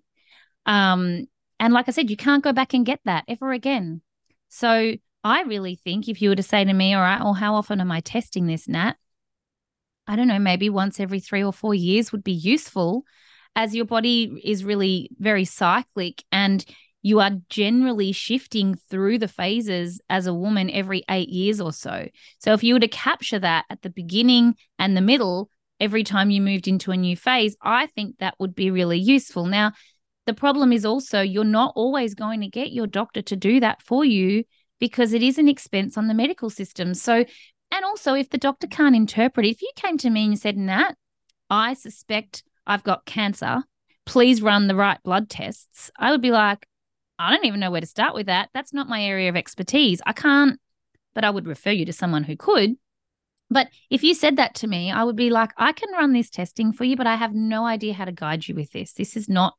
Um, and like I said, you can't go back and get that ever again. So I really think if you were to say to me, all right, well, how often am I testing this, Nat? I don't know, maybe once every three or four years would be useful as your body is really very cyclic and you are generally shifting through the phases as a woman every eight years or so. So if you were to capture that at the beginning and the middle, every time you moved into a new phase, I think that would be really useful. Now, the problem is also you're not always going to get your doctor to do that for you because it is an expense on the medical system. So, and also if the doctor can't interpret, if you came to me and said, Nat, I suspect I've got cancer, please run the right blood tests, I would be like, I don't even know where to start with that. That's not my area of expertise. I can't, but I would refer you to someone who could. But if you said that to me, I would be like, I can run this testing for you, but I have no idea how to guide you with this. This is not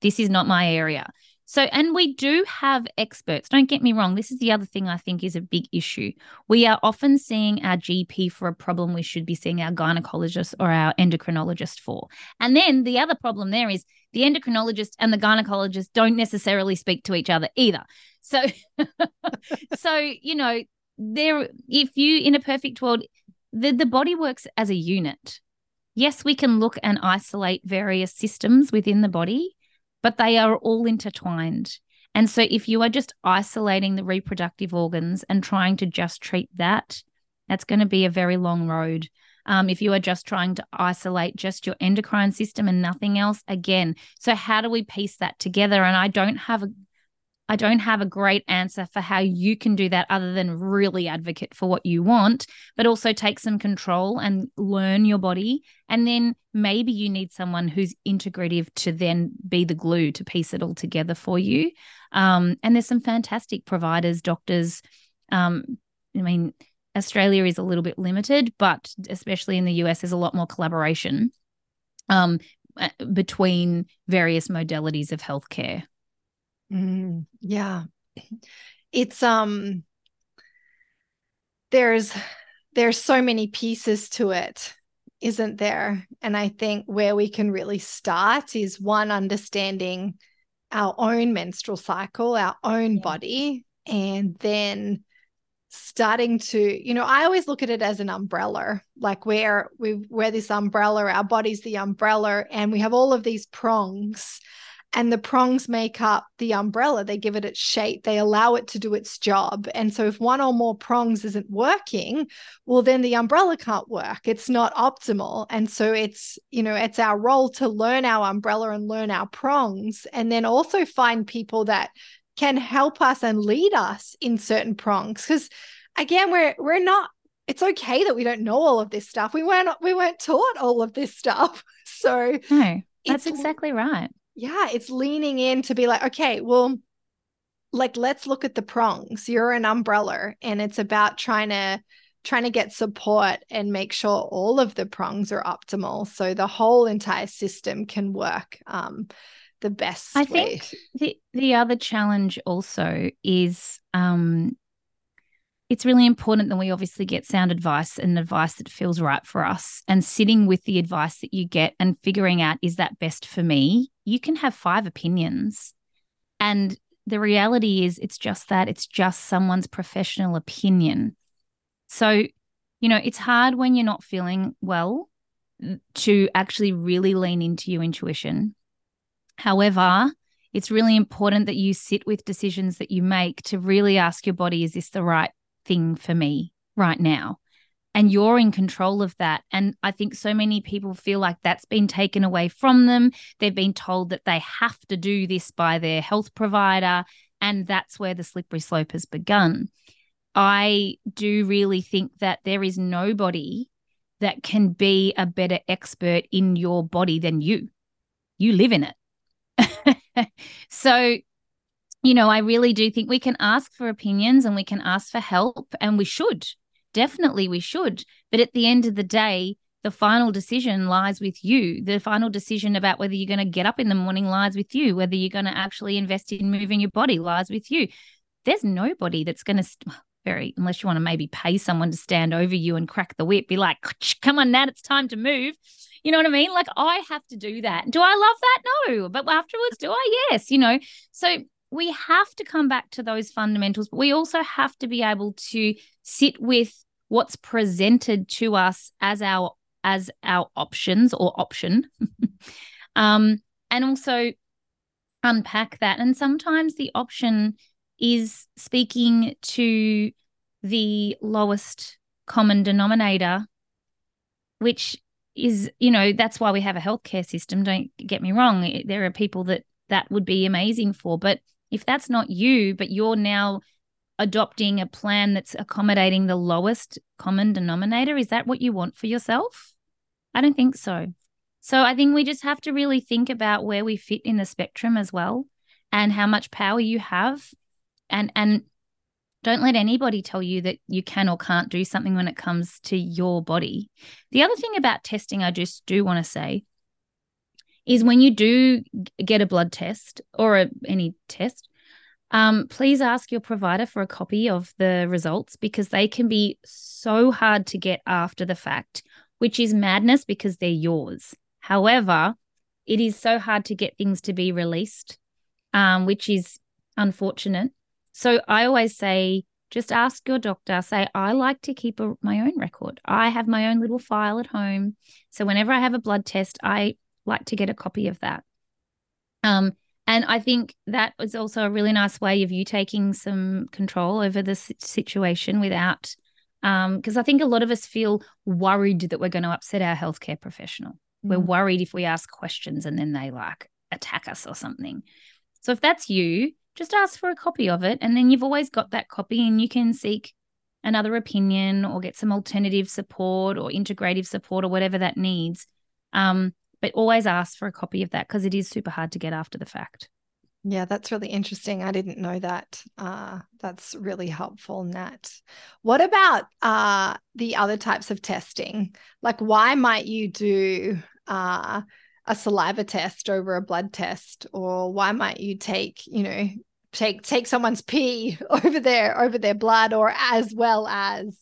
this is not my area. So, and we do have experts. Don't get me wrong. This is the other thing I think is a big issue. We are often seeing our GP for a problem we should be seeing our gynecologist or our endocrinologist for. And then the other problem there is the endocrinologist and the gynecologist don't necessarily speak to each other either. So, so you know, there. If you in a perfect world, the the body works as a unit. Yes, we can look and isolate various systems within the body, but they are all intertwined. And so, if you are just isolating the reproductive organs and trying to just treat that, that's going to be a very long road. Um, if you are just trying to isolate just your endocrine system and nothing else, again. So, how do we piece that together? And I don't have a I don't have a great answer for how you can do that other than really advocate for what you want, but also take some control and learn your body. And then maybe you need someone who's integrative to then be the glue to piece it all together for you. Um, and there's some fantastic providers, doctors. Um, I mean, Australia is a little bit limited, but especially in the US, there's a lot more collaboration um, between various modalities of healthcare. Mm, yeah. It's um there's there's so many pieces to it, isn't there? And I think where we can really start is one understanding our own menstrual cycle, our own body, and then starting to you know i always look at it as an umbrella. Like where we wear this umbrella our body's the umbrella and we have all of these prongs and the prongs make up the umbrella. They give it its shape. They allow it to do its job. And so if one or more prongs isn't working well then the umbrella can't work. It's not optimal. And so it's you know it's our role to learn our umbrella and learn our prongs and then also find people that can help us and lead us in certain prongs. Because again we're we're not it's okay that we don't know all of this stuff. We weren't we weren't taught all of this stuff. So no that's exactly right yeah, it's leaning in to be like, okay, well, like let's look at the prongs. You're an umbrella, and it's about trying to trying to get support and make sure all of the prongs are optimal so the whole entire system can work um, the best i way. think the the other challenge also is um, it's really important that we obviously get sound advice and advice that feels right for us and sitting with the advice that you get and figuring out is that best for me you can have five opinions. And the reality is it's just that it's just someone's professional opinion. So you know it's hard when you're not feeling well to actually really lean into your intuition. However it's really important that you sit with decisions that you make to really ask your body is this the right thing for me right now. And you're in control of that. And I think so many people feel like that's been taken away from them. They've been told that they have to do this by their health provider. And that's where the slippery slope has begun. I do really think that there is nobody that can be a better expert in your body than you. You live in it. so you know, I really do think we can ask for opinions and we can ask for help, and we should. Definitely, we should. But at the end of the day, the final decision lies with you. The final decision about whether you're going to get up in the morning lies with you. Whether you're going to actually invest in moving your body lies with you. There's nobody that's going to, st- very, unless you want to maybe pay someone to stand over you and crack the whip, be like, come on, Nat, it's time to move. You know what I mean? Like, I have to do that. Do I love that? No. But afterwards, do I? Yes. You know, so we have to come back to those fundamentals, but we also have to be able to sit with what's presented to us as our as our options or option. Um, and also unpack that. And sometimes the option is speaking to the lowest common denominator which is you know that's why we have a healthcare system. Don't get me wrong. There are people that that would be amazing for but if that's not you but you're now adopting a plan that's accommodating the lowest common denominator? Is that what you want for yourself? I don't think so. So I think we just have to really think about where we fit in the spectrum as well and how much power you have and and don't let anybody tell you that you can or can't do something when it comes to your body. The other thing about testing I just do want to say is when you do get a blood test or a, any test, um, please ask your provider for a copy of the results because they can be so hard to get after the fact, which is madness because they're yours. However, it is so hard to get things to be released, um, which is unfortunate. So I always say, just ask your doctor, say, I like to keep a, my own record. I have my own little file at home. So whenever I have a blood test, I like to get a copy of that. Um, and I think that was also a really nice way of you taking some control over the situation without, because um, I think a lot of us feel worried that we're going to upset our healthcare professional. Mm. We're worried if we ask questions and then they like attack us or something. So if that's you, just ask for a copy of it. And then you've always got that copy and you can seek another opinion or get some alternative support or integrative support or whatever that needs. Um, but always ask for a copy of that because it is super hard to get after the fact. Yeah, that's really interesting. I didn't know that. Uh, that's really helpful, Nat. What about uh, the other types of testing? Like, why might you do uh, a saliva test over a blood test, or why might you take, you know, take take someone's pee over their over their blood, or as well as?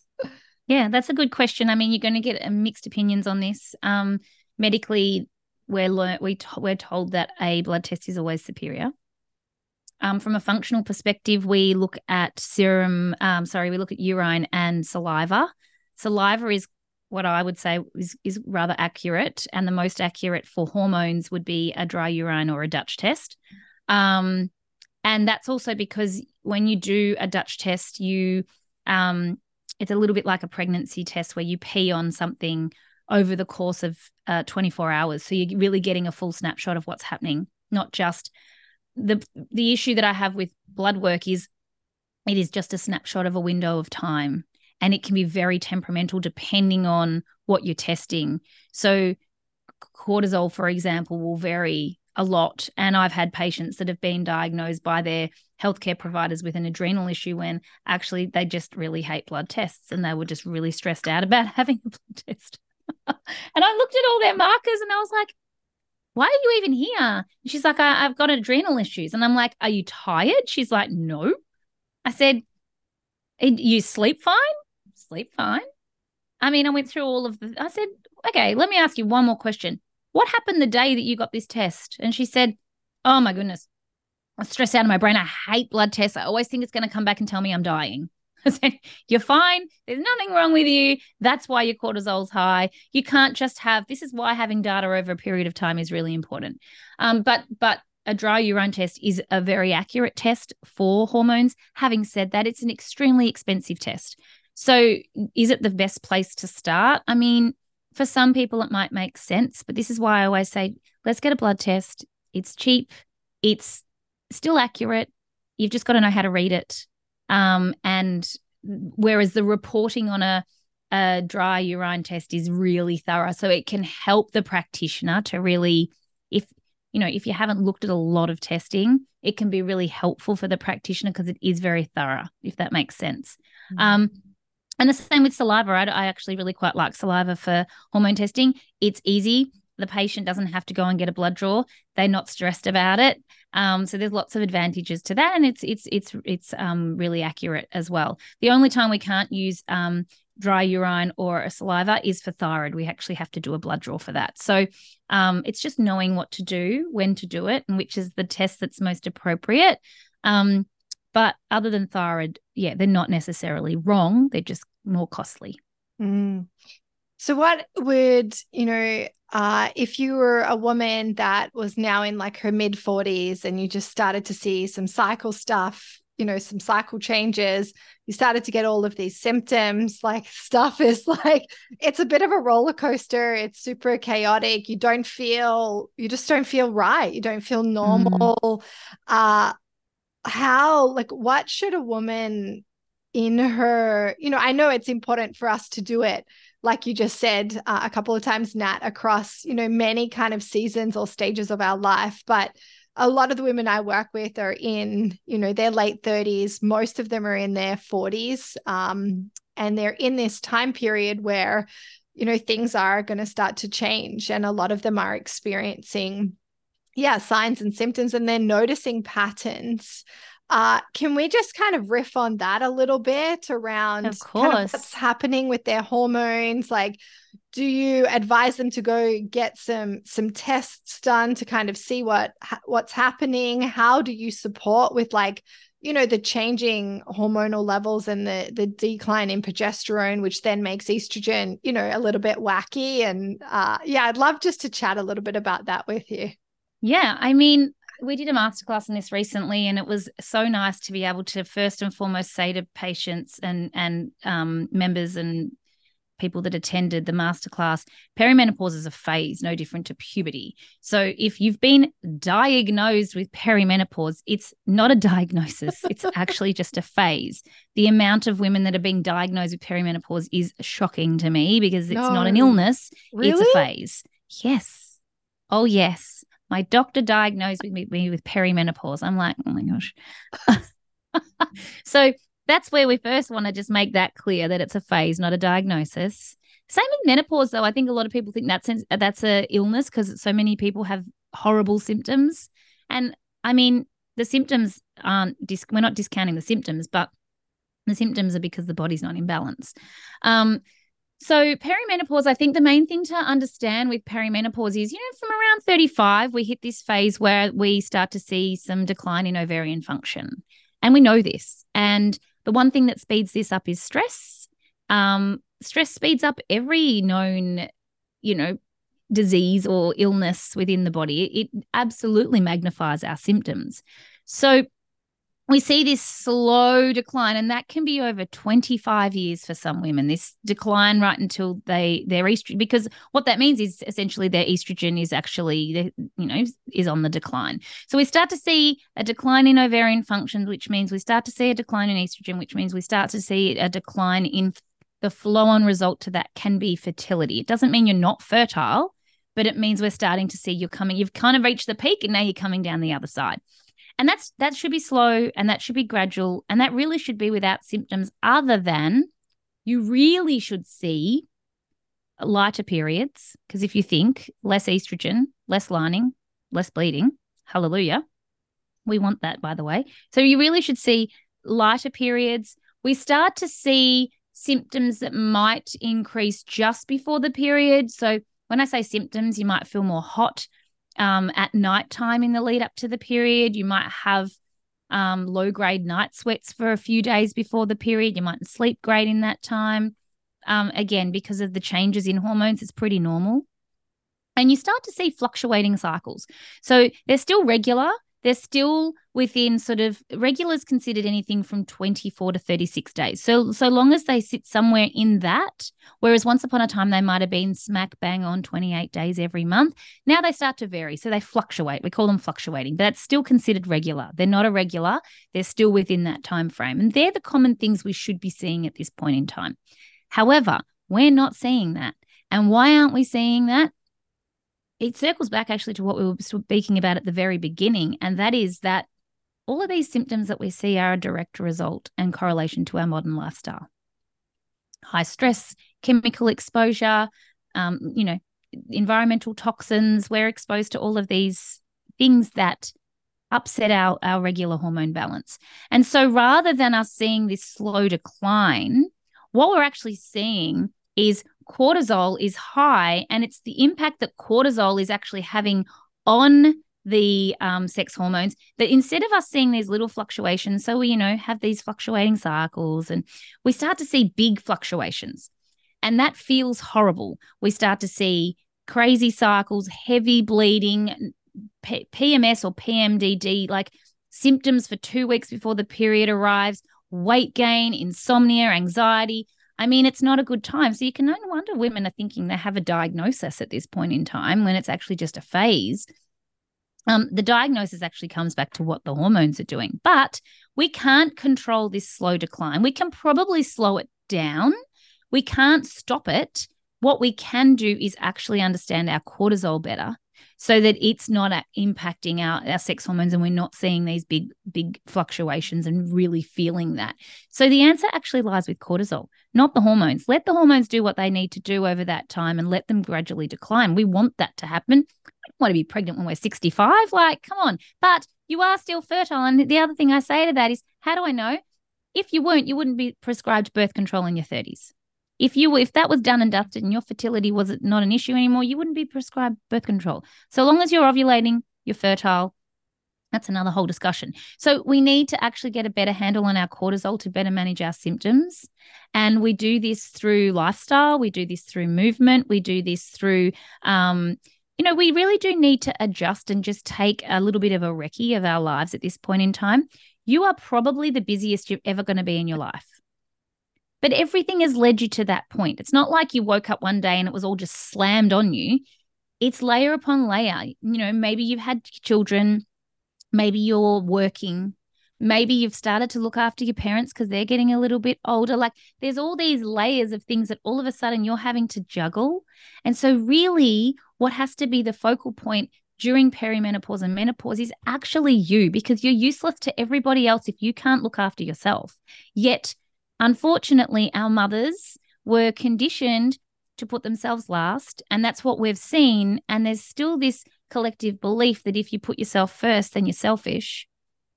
Yeah, that's a good question. I mean, you're going to get uh, mixed opinions on this. Um, medically we're learnt we t- we're told that a blood test is always superior. Um, from a functional perspective, we look at serum. Um, sorry, we look at urine and saliva. Saliva is what I would say is is rather accurate, and the most accurate for hormones would be a dry urine or a Dutch test. Um, and that's also because when you do a Dutch test, you um, it's a little bit like a pregnancy test where you pee on something over the course of uh, 24 hours. So you're really getting a full snapshot of what's happening, not just the the issue that I have with blood work is it is just a snapshot of a window of time and it can be very temperamental depending on what you're testing. So cortisol for example will vary a lot and I've had patients that have been diagnosed by their healthcare providers with an adrenal issue when actually they just really hate blood tests and they were just really stressed out about having a blood test. And I looked at all their markers and I was like, why are you even here? And she's like, I- have got adrenal issues. And I'm like, are you tired? She's like, no. I said, you sleep fine? Sleep fine. I mean, I went through all of the, I said, okay, let me ask you one more question. What happened the day that you got this test? And she said, oh my goodness, I'm stressed out of my brain. I hate blood tests. I always think it's going to come back and tell me I'm dying. You're fine. There's nothing wrong with you. That's why your cortisol's high. You can't just have this is why having data over a period of time is really important. Um, but but a dry urine test is a very accurate test for hormones. Having said that, it's an extremely expensive test. So, is it the best place to start? I mean, for some people, it might make sense, but this is why I always say, let's get a blood test. It's cheap, it's still accurate. You've just got to know how to read it. Um, and whereas the reporting on a, a dry urine test is really thorough. So it can help the practitioner to really, if you know, if you haven't looked at a lot of testing, it can be really helpful for the practitioner because it is very thorough, if that makes sense. Mm-hmm. Um, And the same with saliva. I, I actually really quite like saliva for hormone testing. It's easy. The patient doesn't have to go and get a blood draw. They're not stressed about it. Um, so there's lots of advantages to that, and it's it's it's it's um, really accurate as well. The only time we can't use um, dry urine or a saliva is for thyroid. We actually have to do a blood draw for that. So um, it's just knowing what to do, when to do it, and which is the test that's most appropriate. Um, but other than thyroid, yeah, they're not necessarily wrong. They're just more costly. Mm. So, what would, you know, uh, if you were a woman that was now in like her mid 40s and you just started to see some cycle stuff, you know, some cycle changes, you started to get all of these symptoms, like stuff is like, it's a bit of a roller coaster. It's super chaotic. You don't feel, you just don't feel right. You don't feel mm. normal. Mm. Uh, how like what should a woman in her you know i know it's important for us to do it like you just said uh, a couple of times nat across you know many kind of seasons or stages of our life but a lot of the women i work with are in you know their late 30s most of them are in their 40s um, and they're in this time period where you know things are going to start to change and a lot of them are experiencing yeah, signs and symptoms and they're noticing patterns. Uh, can we just kind of riff on that a little bit around of course. Kind of what's happening with their hormones? Like, do you advise them to go get some some tests done to kind of see what what's happening? How do you support with like you know the changing hormonal levels and the the decline in progesterone which then makes estrogen you know a little bit wacky and uh yeah i'd love just to chat a little bit about that with you yeah, I mean, we did a masterclass on this recently, and it was so nice to be able to first and foremost say to patients and and um, members and people that attended the masterclass, perimenopause is a phase, no different to puberty. So if you've been diagnosed with perimenopause, it's not a diagnosis; it's actually just a phase. The amount of women that are being diagnosed with perimenopause is shocking to me because it's no. not an illness; really? it's a phase. Yes. Oh yes my doctor diagnosed me, me with perimenopause. I'm like, oh my gosh. so that's where we first want to just make that clear that it's a phase, not a diagnosis. Same with menopause, though. I think a lot of people think that's that's a illness because so many people have horrible symptoms. And I mean, the symptoms aren't. Dis- we're not discounting the symptoms, but the symptoms are because the body's not in balance. Um, so, perimenopause, I think the main thing to understand with perimenopause is, you know, from around 35, we hit this phase where we start to see some decline in ovarian function. And we know this. And the one thing that speeds this up is stress. Um, stress speeds up every known, you know, disease or illness within the body. It absolutely magnifies our symptoms. So, we see this slow decline and that can be over 25 years for some women this decline right until they their estrogen because what that means is essentially their estrogen is actually you know is on the decline. So we start to see a decline in ovarian function which means we start to see a decline in estrogen which means we start to see a decline in the flow on result to that can be fertility. It doesn't mean you're not fertile but it means we're starting to see you're coming you've kind of reached the peak and now you're coming down the other side and that's that should be slow and that should be gradual and that really should be without symptoms other than you really should see lighter periods because if you think less estrogen, less lining, less bleeding, hallelujah. We want that by the way. So you really should see lighter periods. We start to see symptoms that might increase just before the period. So when I say symptoms, you might feel more hot, um, at night time in the lead up to the period. You might have um, low grade night sweats for a few days before the period. You mightn't sleep great in that time. Um, again, because of the changes in hormones, it's pretty normal. And you start to see fluctuating cycles. So they're still regular, they're still within sort of regulars considered anything from 24 to 36 days. So so long as they sit somewhere in that, whereas once upon a time they might have been smack bang on 28 days every month, now they start to vary. So they fluctuate. We call them fluctuating, but that's still considered regular. They're not irregular. They're still within that time frame. And they're the common things we should be seeing at this point in time. However, we're not seeing that. And why aren't we seeing that? it circles back actually to what we were speaking about at the very beginning, and that is that all of these symptoms that we see are a direct result and correlation to our modern lifestyle. high stress, chemical exposure, um, you know, environmental toxins. We're exposed to all of these things that upset our, our regular hormone balance. And so rather than us seeing this slow decline, what we're actually seeing is cortisol is high and it's the impact that cortisol is actually having on the um, sex hormones that instead of us seeing these little fluctuations so we you know have these fluctuating cycles and we start to see big fluctuations and that feels horrible we start to see crazy cycles heavy bleeding P- pms or pmdd like symptoms for two weeks before the period arrives weight gain insomnia anxiety I mean, it's not a good time. So you can no wonder women are thinking they have a diagnosis at this point in time when it's actually just a phase. Um, the diagnosis actually comes back to what the hormones are doing, but we can't control this slow decline. We can probably slow it down. We can't stop it. What we can do is actually understand our cortisol better so that it's not impacting our, our sex hormones and we're not seeing these big, big fluctuations and really feeling that. So the answer actually lies with cortisol, not the hormones. Let the hormones do what they need to do over that time and let them gradually decline. We want that to happen. Want to be pregnant when we're 65. Like, come on. But you are still fertile. And the other thing I say to that is, how do I know? If you weren't, you wouldn't be prescribed birth control in your 30s if you if that was done and dusted and your fertility was not an issue anymore, you wouldn't be prescribed birth control. So long as you're ovulating, you're fertile. That's another whole discussion. So we need to actually get a better handle on our cortisol to better manage our symptoms. And we do this through lifestyle. We do this through movement. We do this through um, you know, we really do need to adjust and just take a little bit of a recce of our lives at this point in time. You are probably the busiest you're ever going to be in your life. But everything has led you to that point. It's not like you woke up one day and it was all just slammed on you. It's layer upon layer. You know, maybe you've had children, maybe you're working, maybe you've started to look after your parents because they're getting a little bit older. Like there's all these layers of things that all of a sudden you're having to juggle. And so, really, what has to be the focal point during perimenopause and menopause is actually you because you're useless to everybody else if you can't look after yourself. Yet, Unfortunately, our mothers were conditioned to put themselves last. And that's what we've seen. And there's still this collective belief that if you put yourself first, then you're selfish.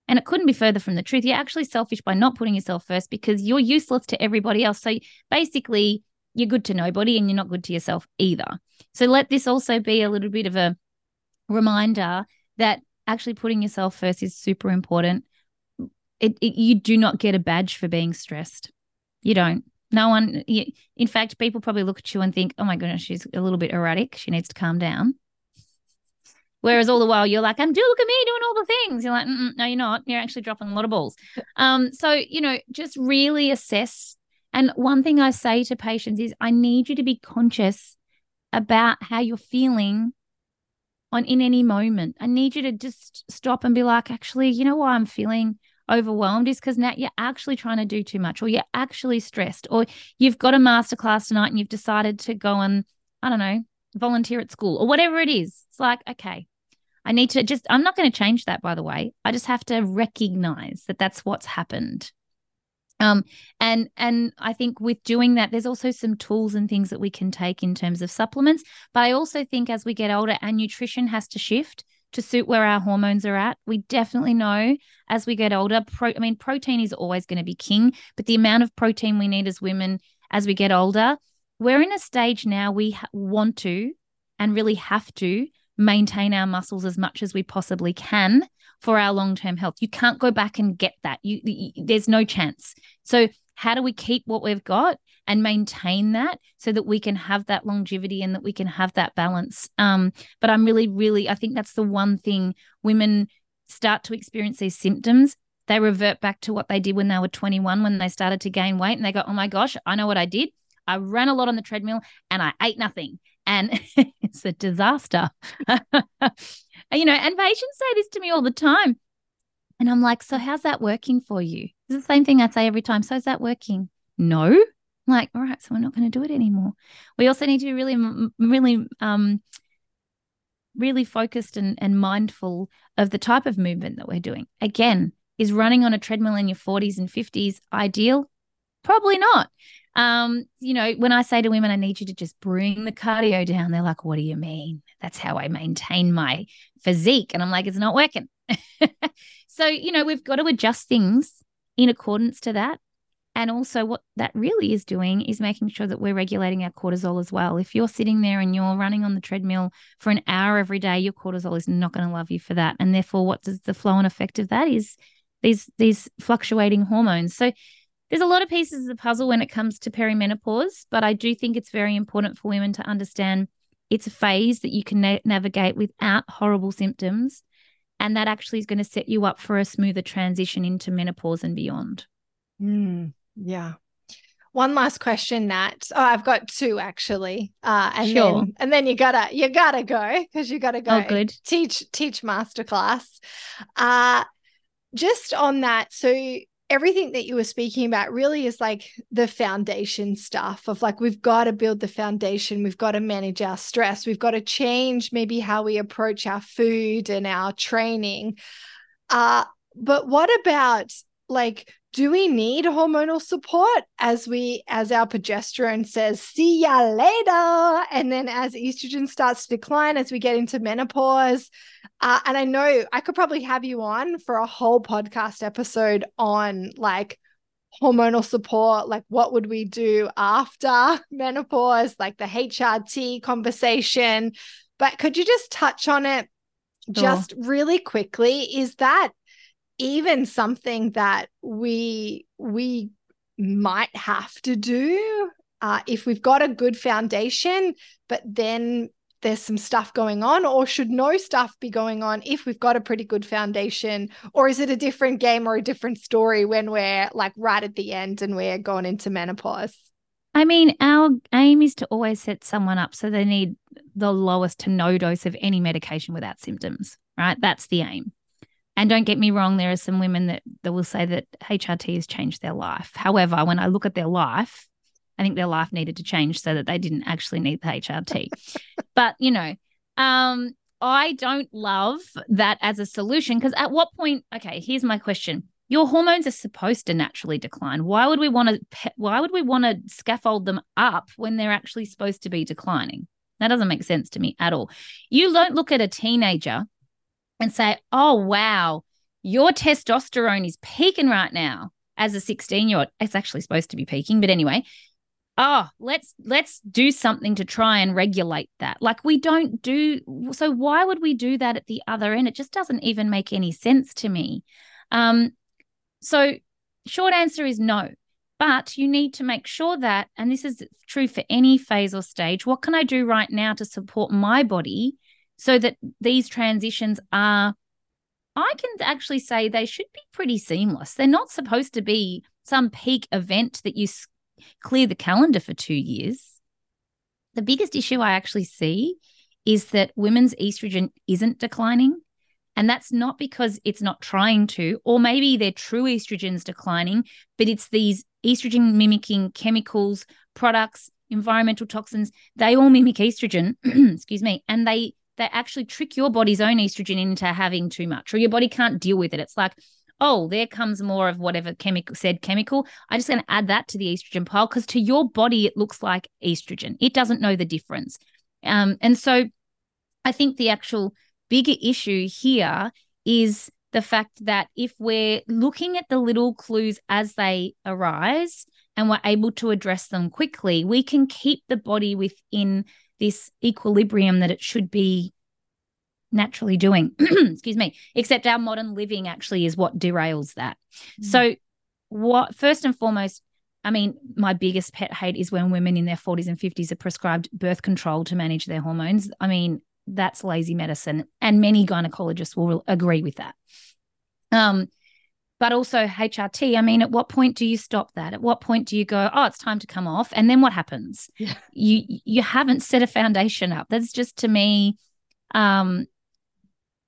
And it couldn't be further from the truth. You're actually selfish by not putting yourself first because you're useless to everybody else. So basically, you're good to nobody and you're not good to yourself either. So let this also be a little bit of a reminder that actually putting yourself first is super important it, it, you do not get a badge for being stressed. You don't. No one. You, in fact, people probably look at you and think, "Oh my goodness, she's a little bit erratic. She needs to calm down." Whereas all the while you're like, "I'm do look at me doing all the things." You're like, "No, you're not. You're actually dropping a lot of balls." Um, so you know, just really assess. And one thing I say to patients is, I need you to be conscious about how you're feeling on in any moment. I need you to just stop and be like, actually, you know why I'm feeling overwhelmed is because now you're actually trying to do too much or you're actually stressed or you've got a masterclass tonight and you've decided to go and, I don't know, volunteer at school or whatever it is. It's like, okay, I need to just, I'm not going to change that, by the way. I just have to recognize that that's what's happened. Um, and and I think with doing that, there's also some tools and things that we can take in terms of supplements. But I also think as we get older, and nutrition has to shift to suit where our hormones are at. We definitely know as we get older, pro- I mean, protein is always going to be king, but the amount of protein we need as women as we get older, we're in a stage now we ha- want to and really have to maintain our muscles as much as we possibly can for our long-term health. You can't go back and get that. You, you there's no chance. So how do we keep what we've got and maintain that so that we can have that longevity and that we can have that balance um, but i'm really really i think that's the one thing women start to experience these symptoms they revert back to what they did when they were 21 when they started to gain weight and they go oh my gosh i know what i did i ran a lot on the treadmill and i ate nothing and it's a disaster you know and patients say this to me all the time and I'm like, so how's that working for you? It's the same thing I say every time. So is that working? No. I'm like, all right, so we're not going to do it anymore. We also need to be really, really, um, really focused and, and mindful of the type of movement that we're doing. Again, is running on a treadmill in your 40s and 50s ideal? Probably not. Um, you know, when I say to women, I need you to just bring the cardio down, they're like, what do you mean? That's how I maintain my physique. And I'm like, it's not working. so, you know, we've got to adjust things in accordance to that. And also, what that really is doing is making sure that we're regulating our cortisol as well. If you're sitting there and you're running on the treadmill for an hour every day, your cortisol is not going to love you for that. And therefore, what does the flow and effect of that is these these fluctuating hormones. So there's a lot of pieces of the puzzle when it comes to perimenopause, but I do think it's very important for women to understand it's a phase that you can na- navigate without horrible symptoms. And that actually is going to set you up for a smoother transition into menopause and beyond. Mm, yeah. One last question, Nat. Oh, I've got two actually. Uh, and sure. then and then you gotta you gotta go because you gotta go. Oh, good. Teach teach masterclass. Uh, just on that. So everything that you were speaking about really is like the foundation stuff of like we've got to build the foundation we've got to manage our stress we've got to change maybe how we approach our food and our training. Uh but what about like do we need hormonal support as we as our progesterone says see ya later and then as estrogen starts to decline as we get into menopause? Uh, and i know i could probably have you on for a whole podcast episode on like hormonal support like what would we do after menopause like the hrt conversation. But could you just touch on it sure. just really quickly? Is that even something that we we might have to do uh, if we've got a good foundation, but then there's some stuff going on, or should no stuff be going on if we've got a pretty good foundation? Or is it a different game or a different story when we're like right at the end and we're going into menopause? I mean, our aim is to always set someone up so they need the lowest to no dose of any medication without symptoms, right? That's the aim. And don't get me wrong, there are some women that, that will say that HRT has changed their life. However, when I look at their life, I think their life needed to change so that they didn't actually need the HRT. but, you know, um, I don't love that as a solution because at what point, okay, here's my question. Your hormones are supposed to naturally decline. Why would we want to why would we want to scaffold them up when they're actually supposed to be declining? That doesn't make sense to me at all. You don't look at a teenager and say, oh, wow, your testosterone is peaking right now as a 16 year old. It's actually supposed to be peaking, but anyway. Oh, let's let's do something to try and regulate that. Like we don't do so why would we do that at the other end? It just doesn't even make any sense to me. Um so short answer is no. But you need to make sure that, and this is true for any phase or stage, what can I do right now to support my body so that these transitions are I can actually say they should be pretty seamless. They're not supposed to be some peak event that you clear the calendar for 2 years. The biggest issue I actually see is that women's estrogen isn't declining and that's not because it's not trying to, or maybe their true estrogen's declining, but it's these estrogen mimicking chemicals, products, environmental toxins. They all mimic estrogen, excuse me, and they they actually trick your body's own estrogen into having too much, or your body can't deal with it. It's like, oh, there comes more of whatever chemical said chemical. I'm just going to add that to the estrogen pile because to your body it looks like estrogen. It doesn't know the difference. Um, and so I think the actual bigger issue here is the fact that if we're looking at the little clues as they arise and we're able to address them quickly, we can keep the body within this equilibrium that it should be naturally doing. Excuse me. Except our modern living actually is what derails that. Mm. So, what first and foremost, I mean, my biggest pet hate is when women in their 40s and 50s are prescribed birth control to manage their hormones. I mean, that's lazy medicine. And many gynecologists will agree with that. Um, but also HRT. I mean, at what point do you stop that? At what point do you go, oh, it's time to come off? And then what happens? Yeah. You you haven't set a foundation up. That's just to me, um,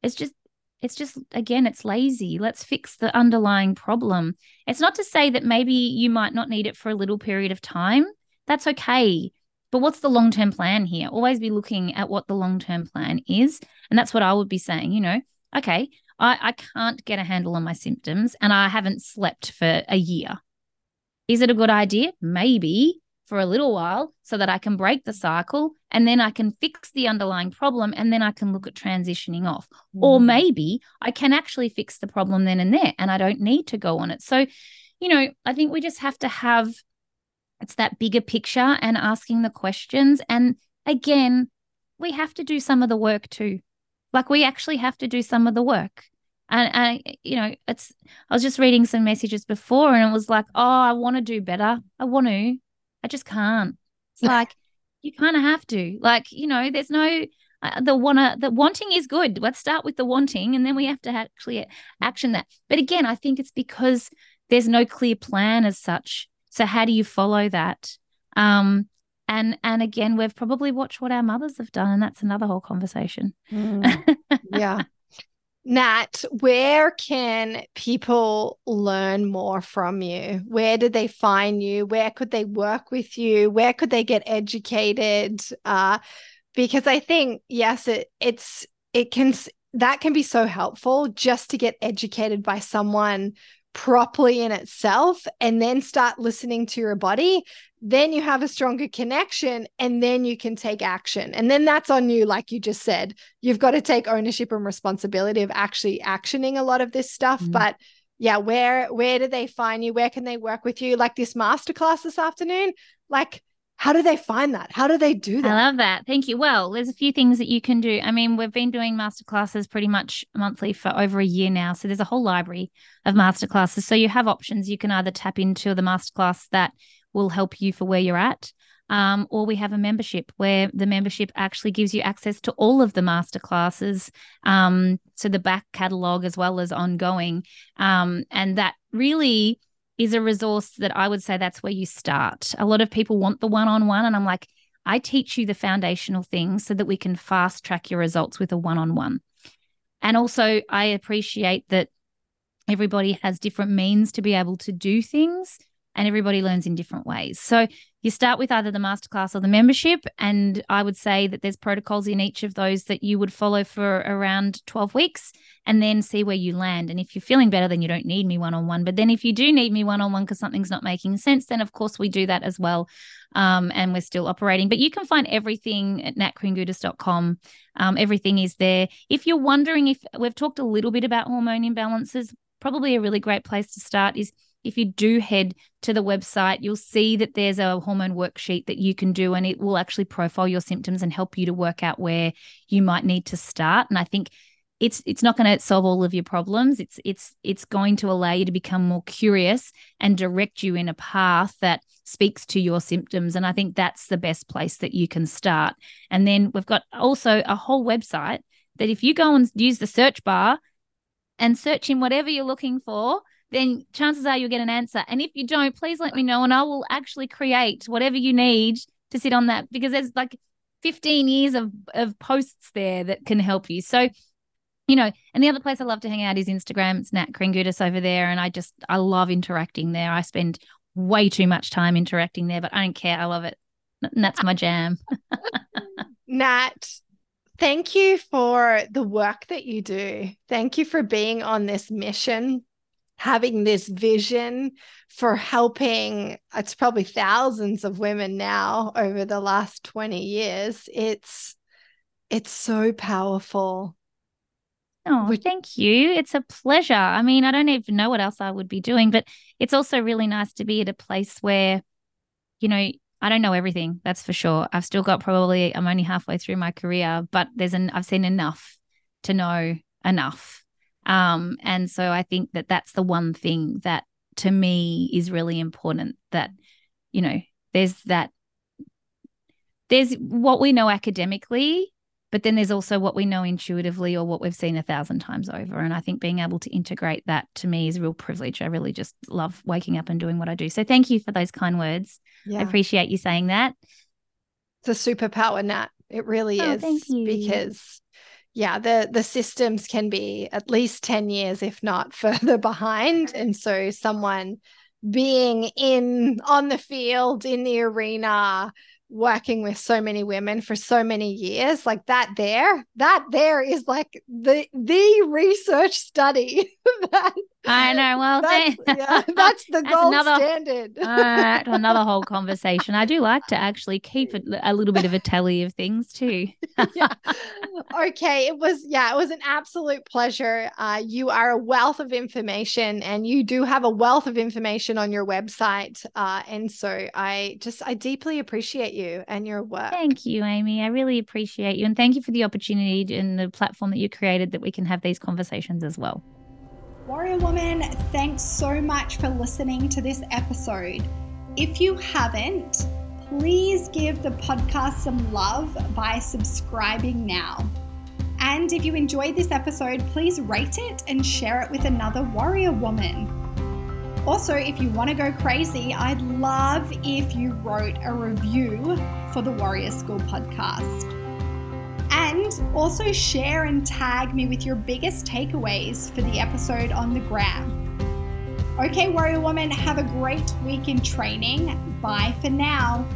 it's just it's just again, it's lazy. Let's fix the underlying problem. It's not to say that maybe you might not need it for a little period of time. That's okay. But what's the long term plan here? Always be looking at what the long term plan is. And that's what I would be saying, you know, okay, I, I can't get a handle on my symptoms and I haven't slept for a year. Is it a good idea? Maybe for a little while so that I can break the cycle and then I can fix the underlying problem and then I can look at transitioning off. Mm. Or maybe I can actually fix the problem then and there and I don't need to go on it. So, you know, I think we just have to have it's that bigger picture and asking the questions. And again, we have to do some of the work too. Like we actually have to do some of the work. And, and you know, it's I was just reading some messages before and it was like, oh, I want to do better. I want to. I just can't. It's like you kind of have to. Like, you know, there's no uh, the wanna the wanting is good. Let's start with the wanting and then we have to actually action that. But again, I think it's because there's no clear plan as such. So how do you follow that? Um and and again, we've probably watched what our mothers have done and that's another whole conversation. Mm. yeah. Nat, where can people learn more from you? Where did they find you? Where could they work with you? Where could they get educated? Uh, because I think yes, it it's it can that can be so helpful just to get educated by someone properly in itself and then start listening to your body then you have a stronger connection and then you can take action. And then that's on you like you just said. You've got to take ownership and responsibility of actually actioning a lot of this stuff. Mm-hmm. but yeah where where do they find you? Where can they work with you? Like this masterclass this afternoon like how do they find that? How do they do that? I love that. Thank you. Well, there's a few things that you can do. I mean, we've been doing masterclasses pretty much monthly for over a year now. So there's a whole library of masterclasses. So you have options. You can either tap into the masterclass that will help you for where you're at. Um, or we have a membership where the membership actually gives you access to all of the masterclasses, um, so the back catalog as well as ongoing, um, and that really is a resource that I would say that's where you start. A lot of people want the one on one, and I'm like, I teach you the foundational things so that we can fast track your results with a one on one. And also, I appreciate that everybody has different means to be able to do things and everybody learns in different ways. So you start with either the masterclass or the membership. And I would say that there's protocols in each of those that you would follow for around 12 weeks and then see where you land. And if you're feeling better, then you don't need me one on one. But then if you do need me one on one because something's not making sense, then of course we do that as well. Um, and we're still operating. But you can find everything at natkringoudis.com. Um, everything is there. If you're wondering if we've talked a little bit about hormone imbalances, probably a really great place to start is if you do head to the website, you'll see that there's a hormone worksheet that you can do, and it will actually profile your symptoms and help you to work out where you might need to start. And I think it's it's not going to solve all of your problems. It's it's it's going to allow you to become more curious and direct you in a path that speaks to your symptoms. And I think that's the best place that you can start. And then we've got also a whole website that if you go and use the search bar and search in whatever you're looking for, then chances are you'll get an answer. And if you don't, please let me know and I will actually create whatever you need to sit on that because there's like 15 years of, of posts there that can help you. So, you know, and the other place I love to hang out is Instagram. It's Nat Kringoudis over there. And I just, I love interacting there. I spend way too much time interacting there, but I don't care. I love it. And that's my jam. Nat, thank you for the work that you do. Thank you for being on this mission having this vision for helping it's probably thousands of women now over the last 20 years it's it's so powerful Oh, Which- thank you. It's a pleasure. I mean, I don't even know what else I would be doing, but it's also really nice to be at a place where, you know, I don't know everything. That's for sure. I've still got probably, I'm only halfway through my career, but there's an, I've seen enough to know enough um, and so I think that that's the one thing that to me is really important that, you know, there's that, there's what we know academically, but then there's also what we know intuitively or what we've seen a thousand times over. And I think being able to integrate that to me is a real privilege. I really just love waking up and doing what I do. So thank you for those kind words. Yeah. I appreciate you saying that. It's a superpower, Nat. It really oh, is. Because yeah the the systems can be at least 10 years if not further behind. And so someone being in on the field in the arena working with so many women for so many years like that there that there is like the the research study that, I know. Well, that's, yeah, that's the That's gold another- standard. uh, another whole conversation. I do like to actually keep a, a little bit of a tally of things too. yeah. Okay. It was, yeah, it was an absolute pleasure. Uh, you are a wealth of information and you do have a wealth of information on your website. Uh, and so I just, I deeply appreciate you and your work. Thank you, Amy. I really appreciate you. And thank you for the opportunity and the platform that you created that we can have these conversations as well. Warrior Woman, thanks so much for listening to this episode. If you haven't, please give the podcast some love by subscribing now. And if you enjoyed this episode, please rate it and share it with another warrior woman. Also, if you want to go crazy, I'd love if you wrote a review for the Warrior School podcast. And also share and tag me with your biggest takeaways for the episode on the gram. Okay, Warrior Woman, have a great week in training. Bye for now.